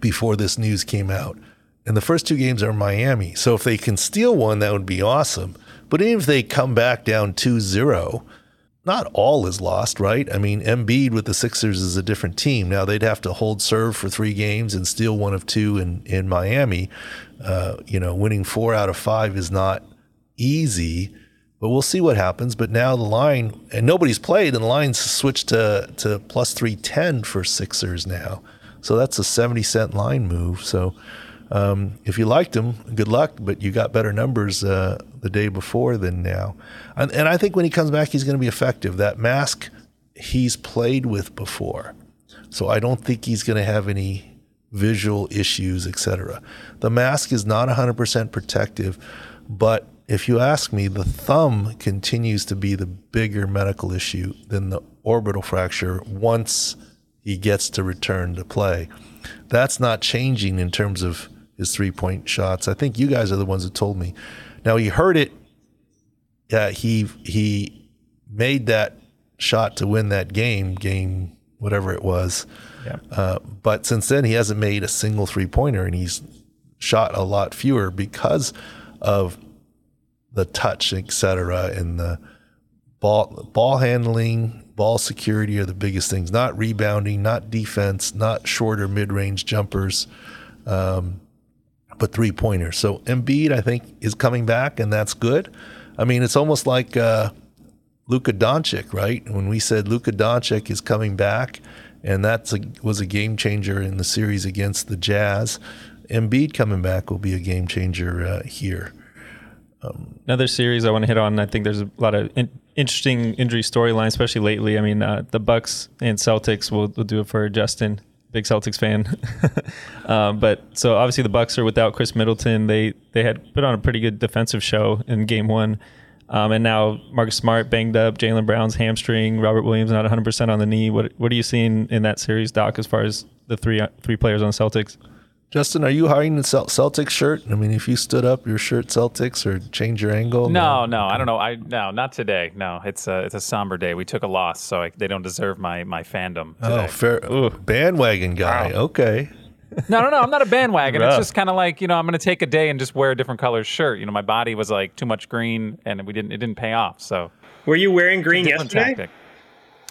S1: before this news came out. And the first two games are Miami. So if they can steal one, that would be awesome. But even if they come back down 2 0, not all is lost, right? I mean, Embiid with the Sixers is a different team. Now they'd have to hold serve for three games and steal one of two in in Miami. Uh, you know, winning four out of five is not easy, but we'll see what happens. But now the line and nobody's played, and the line's switched to to plus three ten for Sixers now. So that's a seventy cent line move. So um, if you liked him, good luck, but you got better numbers uh, the day before than now. And, and I think when he comes back, he's going to be effective. That mask he's played with before. So I don't think he's going to have any visual issues, etc. The mask is not 100% protective, but if you ask me, the thumb continues to be the bigger medical issue than the orbital fracture once he gets to return to play. That's not changing in terms of his three point shots. I think you guys are the ones that told me. Now he heard it. Yeah, he he made that shot to win that game, game whatever it was.
S3: Yeah.
S1: Uh, but since then, he hasn't made a single three pointer, and he's shot a lot fewer because of the touch, etc., and the ball ball handling, ball security are the biggest things. Not rebounding, not defense, not shorter mid range jumpers, um, but three pointers. So Embiid, I think, is coming back, and that's good. I mean, it's almost like uh, Luka Doncic, right? When we said Luka Doncic is coming back, and that was a game changer in the series against the Jazz. Embiid coming back will be a game changer uh, here.
S3: Um, Another series I want to hit on. I think there's a lot of in- interesting injury storylines, especially lately. I mean, uh, the Bucks and Celtics will will do it for Justin, big Celtics fan. um, but so obviously the Bucks are without Khris Middleton. They they had put on a pretty good defensive show in Game One. Um, and now Marcus Smart banged up, Jaylen Brown's hamstring, Robert Williams not 100% on the knee. What what are you seeing in that series, Doc, as far as the three three players on the Celtics?
S1: Justin, are you hiding the Celtics shirt? I mean, if you stood up your shirt Celtics or change your angle.
S4: No, no, I don't know. I no, not today. No, it's a it's a somber day. We took a loss, so I, they don't deserve my my fandom. Oh, today.
S1: Oh, fair. Ooh, bandwagon guy. Wow. Okay.
S4: No, no, no. I'm not a bandwagon. it's just kind of like you know, I'm going to take a day and just wear a different color shirt. You know, my body was like too much green, and we didn't. It didn't pay off. So.
S5: Were you wearing green yesterday? Tactic.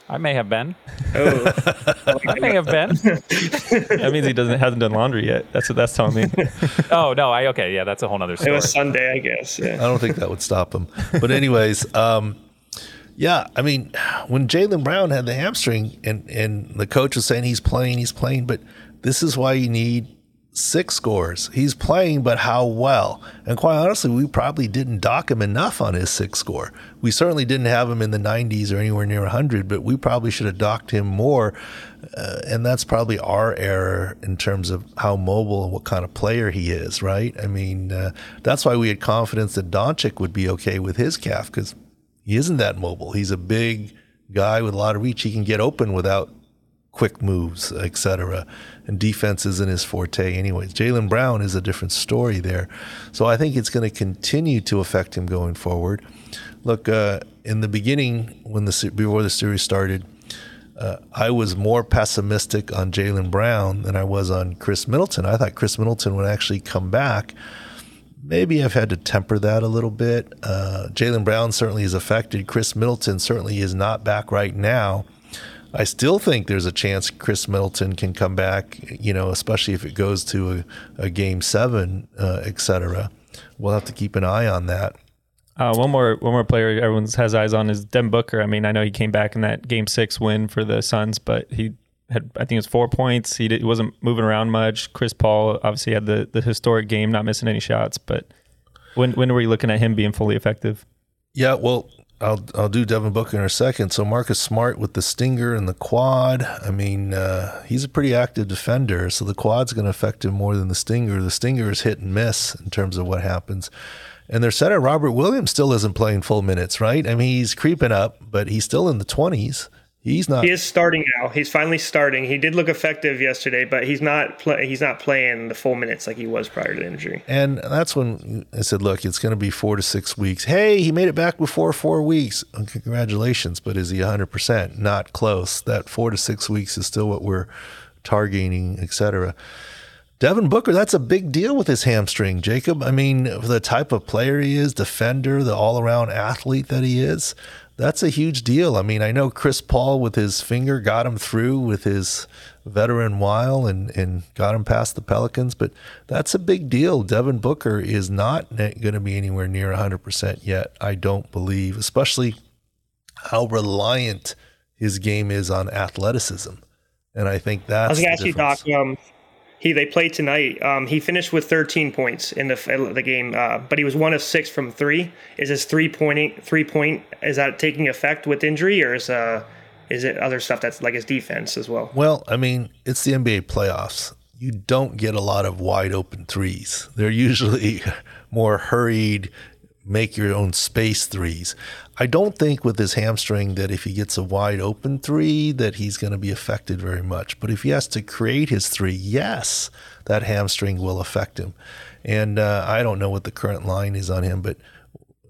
S4: I may have been. Oh, I may have been.
S3: that means he doesn't hasn't done laundry yet. That's what that's telling me.
S4: oh no, I okay, yeah, that's a whole other story.
S5: It was Sunday, I guess. Yeah.
S1: I don't think that would stop him. But anyways, um, yeah, I mean, when Jaylen Brown had the hamstring, and and the coach was saying he's playing, he's playing, but this is why you need SIC Scores. He's playing, but how well? And quite honestly, we probably didn't dock him enough on his SIC Score. We certainly didn't have him in the 90s or anywhere near 100, but we probably should have docked him more. Uh, and that's probably our error in terms of how mobile and what kind of player he is, right? I mean, uh, that's why we had confidence that Doncic would be okay with his calf because he isn't that mobile. He's a big guy with a lot of reach. He can get open without quick moves, etc. And defense isn't his forte, anyways. Jaylen Brown is a different story there, so I think it's going to continue to affect him going forward. Look, uh, in the beginning, when the before the series started, uh, I was more pessimistic on Jaylen Brown than I was on Khris Middleton. I thought Khris Middleton would actually come back. Maybe I've had to temper that a little bit. Uh, Jaylen Brown certainly is affected. Khris Middleton certainly is not back right now. I still think there's a chance Khris Middleton can come back, you know, especially if it goes to a, a game seven, uh, et cetera. We'll have to keep an eye on that.
S3: Uh, one more one more player everyone has eyes on is Devin Booker. I mean, I know he came back in that game six win for the Suns, but he had I think it was four points. He, did, he wasn't moving around much. Chris Paul obviously had the the historic game, not missing any shots. But when when were you looking at him being fully effective?
S1: Yeah, well, I'll I'll do Devin Booker in a second. So Marcus Smart with the stinger and the quad. I mean, uh, he's a pretty active defender, so the quad's going to affect him more than the stinger. The stinger is hit and miss in terms of what happens. And their center Robert Williams still isn't playing full minutes, right? I mean, he's creeping up, but he's still in the twenties. He's not.
S5: He is starting now. He's finally starting. He did look effective yesterday, but he's not. Play, he's not playing the full minutes like he was prior to the injury.
S1: And that's when I said, "Look, it's going to be four to six weeks." Hey, he made it back before four weeks. Congratulations, but is he 100 percent? Not close. That four to six weeks is still what we're targeting, etc. Devin Booker, that's a big deal with his hamstring, Jacob. I mean, the type of player he is, defender, the all around athlete that he is that's a huge deal. I mean, I know Chris Paul with his finger got him through with his veteran while and, and got him past the Pelicans, but that's a big deal. Devin Booker is not going to be anywhere near 100% yet, I don't believe, especially how reliant his game is on athleticism. And I think that's. I
S5: was going to ask you, Doc. Um, he they played tonight. Um, he finished with 13 points in the the game, uh, but he was one of six from three. Is his three point three point is that taking effect with injury, or is uh is it other stuff that's like his defense as well?
S1: Well, I mean, it's the NBA playoffs. You don't get a lot of wide open threes. They're usually more hurried, make your own space threes. I don't think with his hamstring that if he gets a wide open three that he's going to be affected very much. But if he has to create his three, yes, that hamstring will affect him. And uh, I don't know what the current line is on him, but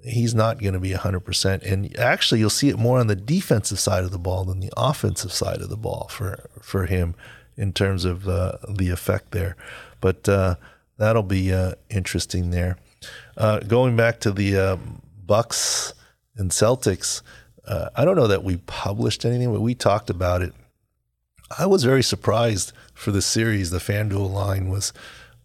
S1: he's not going to be 100%. And actually, you'll see it more on the defensive side of the ball than the offensive side of the ball for, for him in terms of uh, the effect there. But uh, that'll be uh, interesting there. Uh, going back to the uh, Bucks and Celtics, uh, I don't know that we published anything, but we talked about it. I was very surprised for the series. The FanDuel line was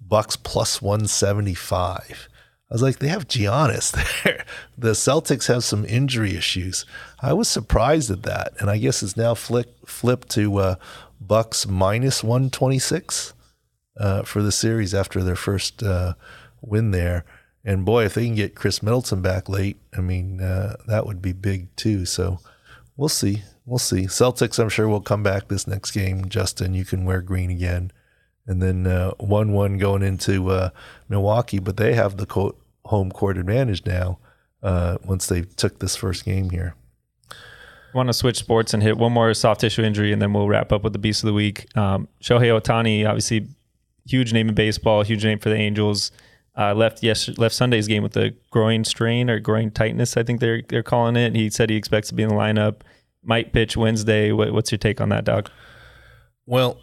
S1: Bucks plus 175. I was like, they have Giannis there. The Celtics have some injury issues. I was surprised at that, and I guess it's now flipped to uh, Bucks minus 126 uh, for the series after their first uh, win there. And boy, if they can get Khris Middleton back late, I mean, uh, that would be big too. So we'll see. We'll see. Celtics, I'm sure, will come back this next game. Justin, you can wear green again. And then uh, 1 1 going into uh, Milwaukee, but they have the co- home court advantage now uh, once they took this first game here.
S3: Want to switch sports and hit one more soft tissue injury, and then we'll wrap up with the beast of the week. Um, Shohei Ohtani, obviously, huge name in baseball, huge name for the Angels. Uh, left yes left Sunday's game with a groin strain or groin tightness. I think they're they're calling it. He said he expects to be in the lineup. Might pitch Wednesday. What, what's your take on that, Doc?
S1: Well,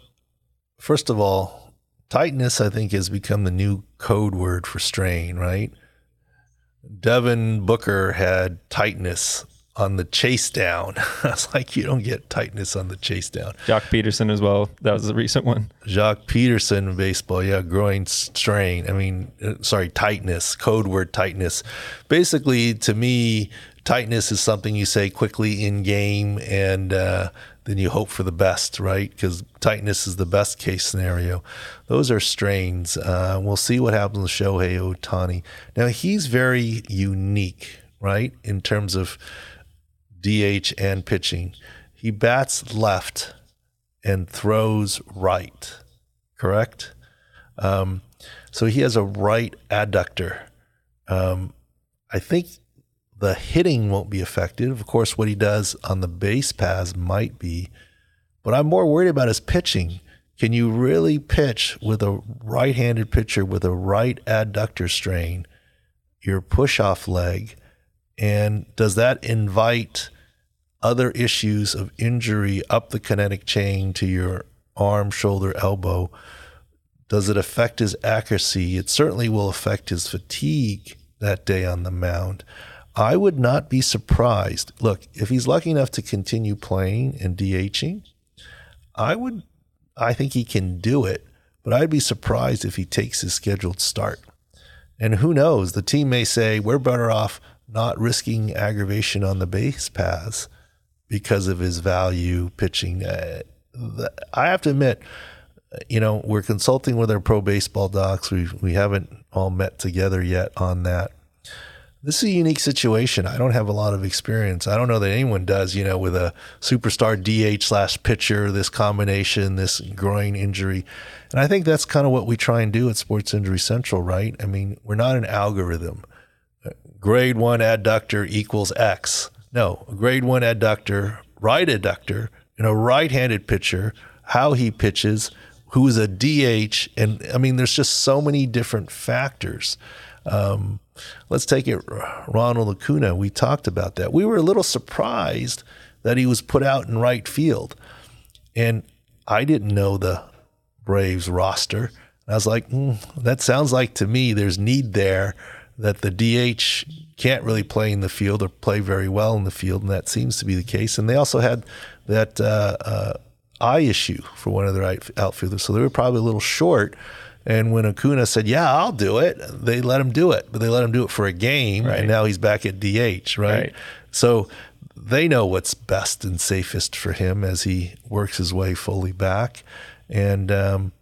S1: first of all, tightness I think has become the new code word for strain. Right? Devin Booker had tightness on the chase down. I was like, you don't get tightness on the chase down.
S3: Joc Pederson as well. That was a recent one.
S1: Joc Pederson, baseball, yeah, groin strain. I mean, uh, sorry, tightness, code word tightness. Basically, to me, tightness is something you say quickly in game and uh, then you hope for the best, right? Because tightness is the best case scenario. Those are strains. Uh, we'll see what happens with Shohei Ohtani. Now, he's very unique, right, in terms of DH and pitching. He bats left and throws right, correct? Um, so he has a right adductor. Um, I think the hitting won't be affected. Of course, what he does on the base paths might be, but I'm more worried about his pitching. Can you really pitch with a right handed pitcher with a right adductor strain, your push off leg? And does that invite other issues of injury up the kinetic chain to your arm, shoulder, elbow? Does it affect his accuracy? It certainly will affect his fatigue that day on the mound. I would not be surprised. Look, if he's lucky enough to continue playing and DHing, I would I think he can do it, but I'd be surprised if he takes his scheduled start. And who knows, the team may say we're better off not risking aggravation on the base paths because of his value pitching. Uh, I have to admit, you know, we're consulting with our pro baseball docs. We we haven't all met together yet on that. This is a unique situation. I don't have a lot of experience. I don't know that anyone does, you know, with a superstar DH slash pitcher, this combination, this groin injury. And I think that's kind of what we try and do at Sports Injury Central, right? I mean, we're not an algorithm. Grade one adductor equals X. No, a grade one adductor, right adductor, and a right-handed pitcher, how he pitches, who is a DH, and I mean, there's just so many different factors. Um, let's take it, Ronald Acuna. We talked about that. We were a little surprised that he was put out in right field, and I didn't know the Braves roster. I was like, mm, that sounds like to me there's need there that the DH can't really play in the field or play very well in the field, and that seems to be the case. And they also had that uh, uh, eye issue for one of their outfielders, so they were probably a little short. And when Acuna said, "Yeah, I'll do it," they let him do it, but they let him do it for a game, right. and now he's back at DH, right? right? So they know what's best and safest for him as he works his way fully back, and. Um,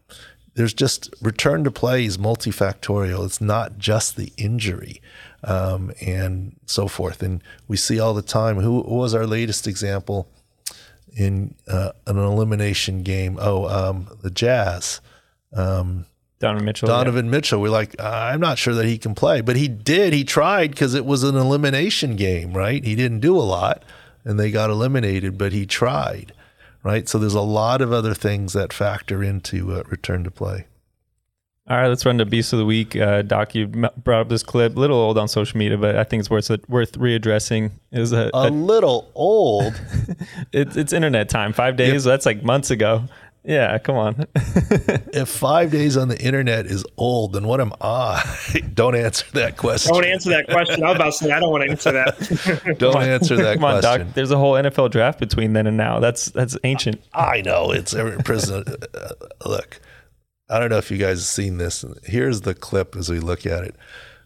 S1: there's just return to play is multifactorial. It's not just the injury um, and so forth. And we see all the time. Who, who was our latest example in uh, an elimination game? Oh, um, the Jazz. Um,
S3: Donovan Mitchell.
S1: Donovan yeah. Mitchell. We're like, I'm not sure that he can play, but he did. He tried because it was an elimination game, right? He didn't do a lot, and they got eliminated, but he tried, right? So there's a lot of other things that factor into uh, return to play.
S3: All right, let's run to Beast of the Week. Uh, Doc, you brought up this clip, a little old on social media, but I think it's worth worth readdressing. Is a,
S1: a, a little old.
S3: it's it's internet time. Five days. That's like months ago. Yeah, come on.
S1: if five days on the internet is old, then what am I? don't answer that question.
S5: Don't answer that question. I was about to say I don't want to answer that.
S1: don't answer that come on.
S3: Doc. There's a whole NFL draft between then and now. That's that's ancient.
S1: I know it's every prison. Uh, look, I don't know if you guys have seen this. Here's the clip as we look at it.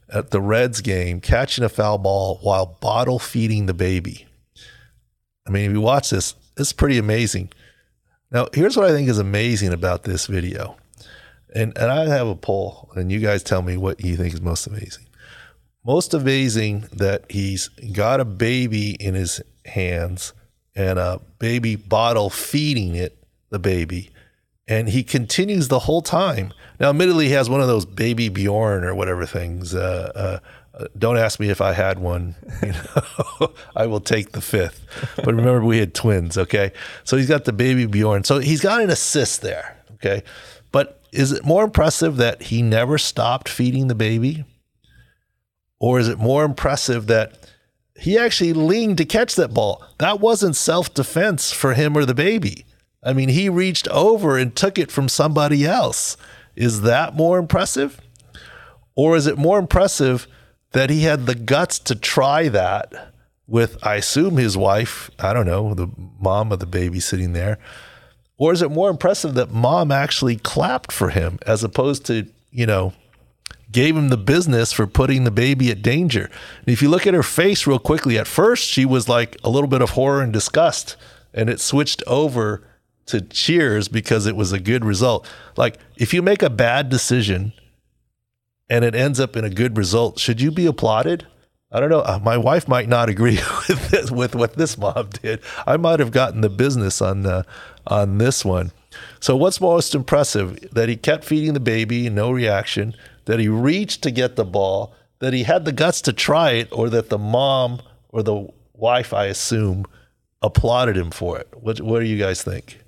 S1: At the Reds game, catching a foul ball while bottle feeding the baby. I mean, if you watch this, it's pretty amazing now, here's what I think is amazing about this video. And, and I have a poll, and you guys tell me what you think is most amazing. Most amazing that he's got a baby in his hands and a baby bottle feeding it, the baby. And he continues the whole time. Now, admittedly, he has one of those baby Bjorn or whatever things, uh, uh, uh, don't ask me if I had one. You know, I will take the fifth. But remember, we had twins. Okay, so he's got the baby Bjorn. So he's got an assist there. Okay, but is it more impressive that he never stopped feeding the baby, or is it more impressive that he actually leaned to catch that ball? That wasn't self defense for him or the baby. I mean, he reached over and took it from somebody else. Is that more impressive? Or is it more impressive that he had the guts to try that with, I assume, his wife. I don't know, the mom of the baby sitting there. Or is it more impressive that mom actually clapped for him as opposed to, you know, gave him the business for putting the baby at danger? And if you look at her face real quickly, at first she was like a little bit of horror and disgust, and it switched over to cheers because it was a good result. Like if you make a bad decision and it ends up in a good result, should you be applauded? I don't know. Uh, my wife might not agree with this, with what this mom did. I might have gotten the business on the, on this one. So what's most impressive that he kept feeding the baby, no reaction, that he reached to get the ball, that he had the guts to try it, or that the mom or the wife, I assume, applauded him for it. What what do you guys think?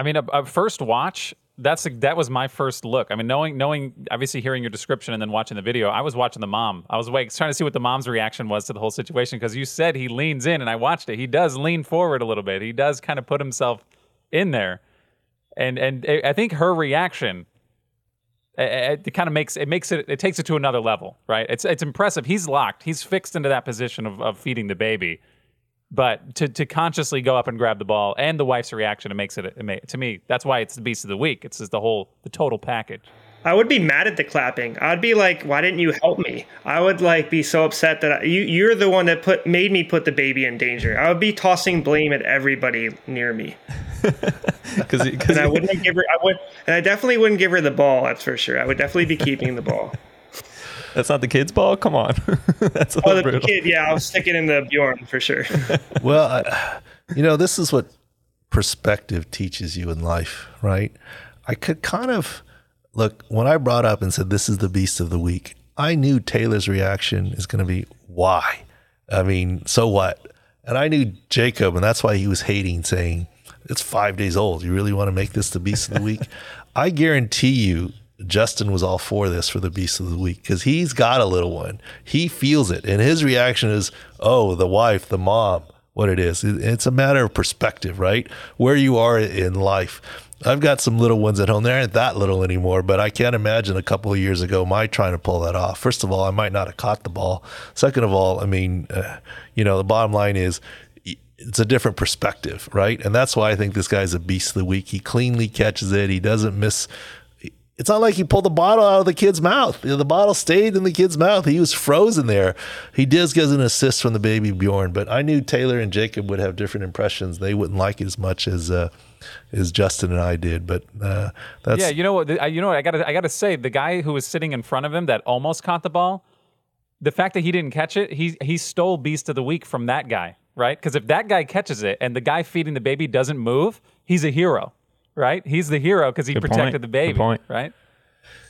S4: I mean, a, a first watch, that's that was my first look. I mean, knowing knowing obviously hearing your description and then watching the video, I was watching the mom. I was like trying to see what the mom's reaction was to the whole situation because you said he leans in, and I watched it. He does lean forward a little bit. He does kind of put himself in there, and and I think her reaction. It, it kind of makes it makes it it takes it to another level, right? It's it's impressive. He's locked. He's fixed into that position of, of feeding the baby but to, to consciously go up and grab the ball and the wife's reaction, it makes it, it may, to me, that's why it's the beast of the week. It's just the whole, the total package.
S5: I would be mad at the clapping. I'd be like, "Why didn't you help me?" I would like be so upset that I, you you're the one that put made me put the baby in danger. I would be tossing blame at everybody near me. Because I wouldn't give her. I would, and I definitely wouldn't give her the ball. That's for sure. I would definitely be keeping the ball.
S3: That's not the kid's ball. Come on, that's a oh, the brutal.
S5: kid. Yeah, I'll stick it in the Bjorn for sure.
S1: well, I, you know, this is what perspective teaches you in life, right? I could kind of look when I brought up and said this is the beast of the week. I knew Taylor's reaction is going to be why. I mean, so what? And I knew Jacob, and that's why he was hating, saying it's five days old. You really want to make this the beast of the week? I guarantee you, Justin was all for this for the Beast of the Week because he's got a little one. He feels it. And his reaction is, oh, the wife, the mom, what it is. It's a matter of perspective, right? Where you are in life. I've got some little ones at home. They aren't that little anymore, but I can't imagine a couple of years ago my trying to pull that off. First of all, I might not have caught the ball. Second of all, I mean, uh, you know, the bottom line is it's a different perspective, right? And that's why I think this guy's a beast of the week. He cleanly catches it. He doesn't miss it's not like he pulled the bottle out of the kid's mouth. You know, the bottle stayed in the kid's mouth. He was frozen there. He does get an assist from the baby Bjorn, but I knew Taylor and Jacob would have different impressions. They wouldn't like it as much as uh, as Justin and I did. But uh, that's
S4: yeah. You know what? You know what? I got I got to say, the guy who was sitting in front of him that almost caught the ball, the fact that he didn't catch it, he he stole Beast of the Week from that guy, right? Because if that guy catches it and the guy feeding the baby doesn't move, he's a hero right? He's the hero because he
S3: Good
S4: protected
S3: point.
S4: the
S3: Good
S4: baby,
S3: point.
S4: right?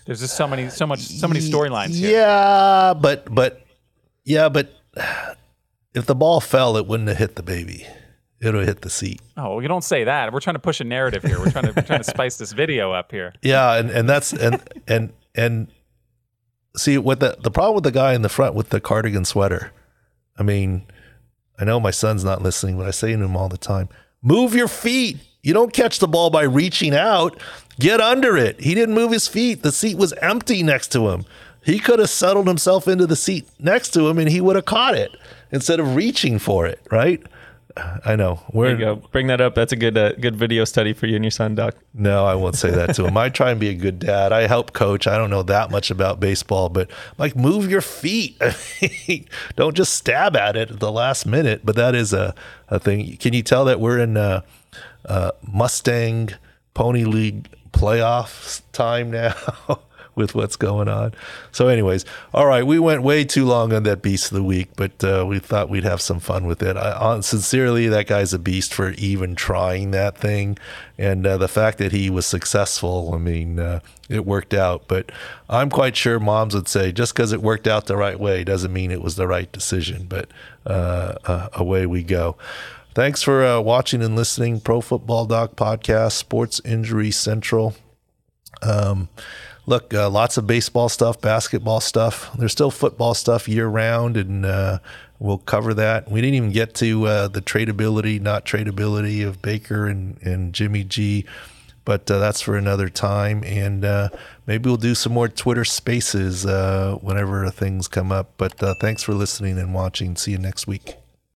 S4: There's just so many, so much, so many storylines.
S1: Yeah, but but yeah, but if the ball fell, it wouldn't have hit the baby. It would have hit the seat.
S4: Oh, well, you don't say that. We're trying to push a narrative here. We're trying to we're trying to spice this video up here.
S1: Yeah, and, and that's and and and see what the the problem with the guy in the front with the cardigan sweater. I mean, I know my son's not listening, but I say to him all the time, move your feet. You don't catch the ball by reaching out. Get under it. He didn't move his feet. The seat was empty next to him. He could have settled himself into the seat next to him and he would have caught it instead of reaching for it, right? I know.
S3: You go. Bring that up. That's a good uh, good video study for you and your son, Doc.
S1: No, I won't say that to him. I try and be a good dad. I help coach. I don't know that much about baseball, but like move your feet. I mean, don't just stab at it at the last minute. But that is a, a thing. Can you tell that we're in uh, uh, Mustang Pony League playoffs time now? with what's going on. So, anyways, all right, we went way too long on that beast of the week, but uh, we thought we'd have some fun with it. I, on, sincerely, that guy's a beast for even trying that thing, and uh, the fact that he was successful. I mean, uh, it worked out. But I'm quite sure moms would say just because it worked out the right way doesn't mean it was the right decision. But uh, uh, away we go. Thanks for uh, watching and listening. Pro Football Doc Podcast, Sports Injury Central. Um, look, uh, lots of baseball stuff, basketball stuff. There's still football stuff year round, and uh, we'll cover that. We didn't even get to uh, the tradability, not tradability of Baker and, and Jimmy G, but uh, that's for another time. And uh, maybe we'll do some more Twitter spaces uh, whenever things come up. But thanks for listening and watching. See you next week.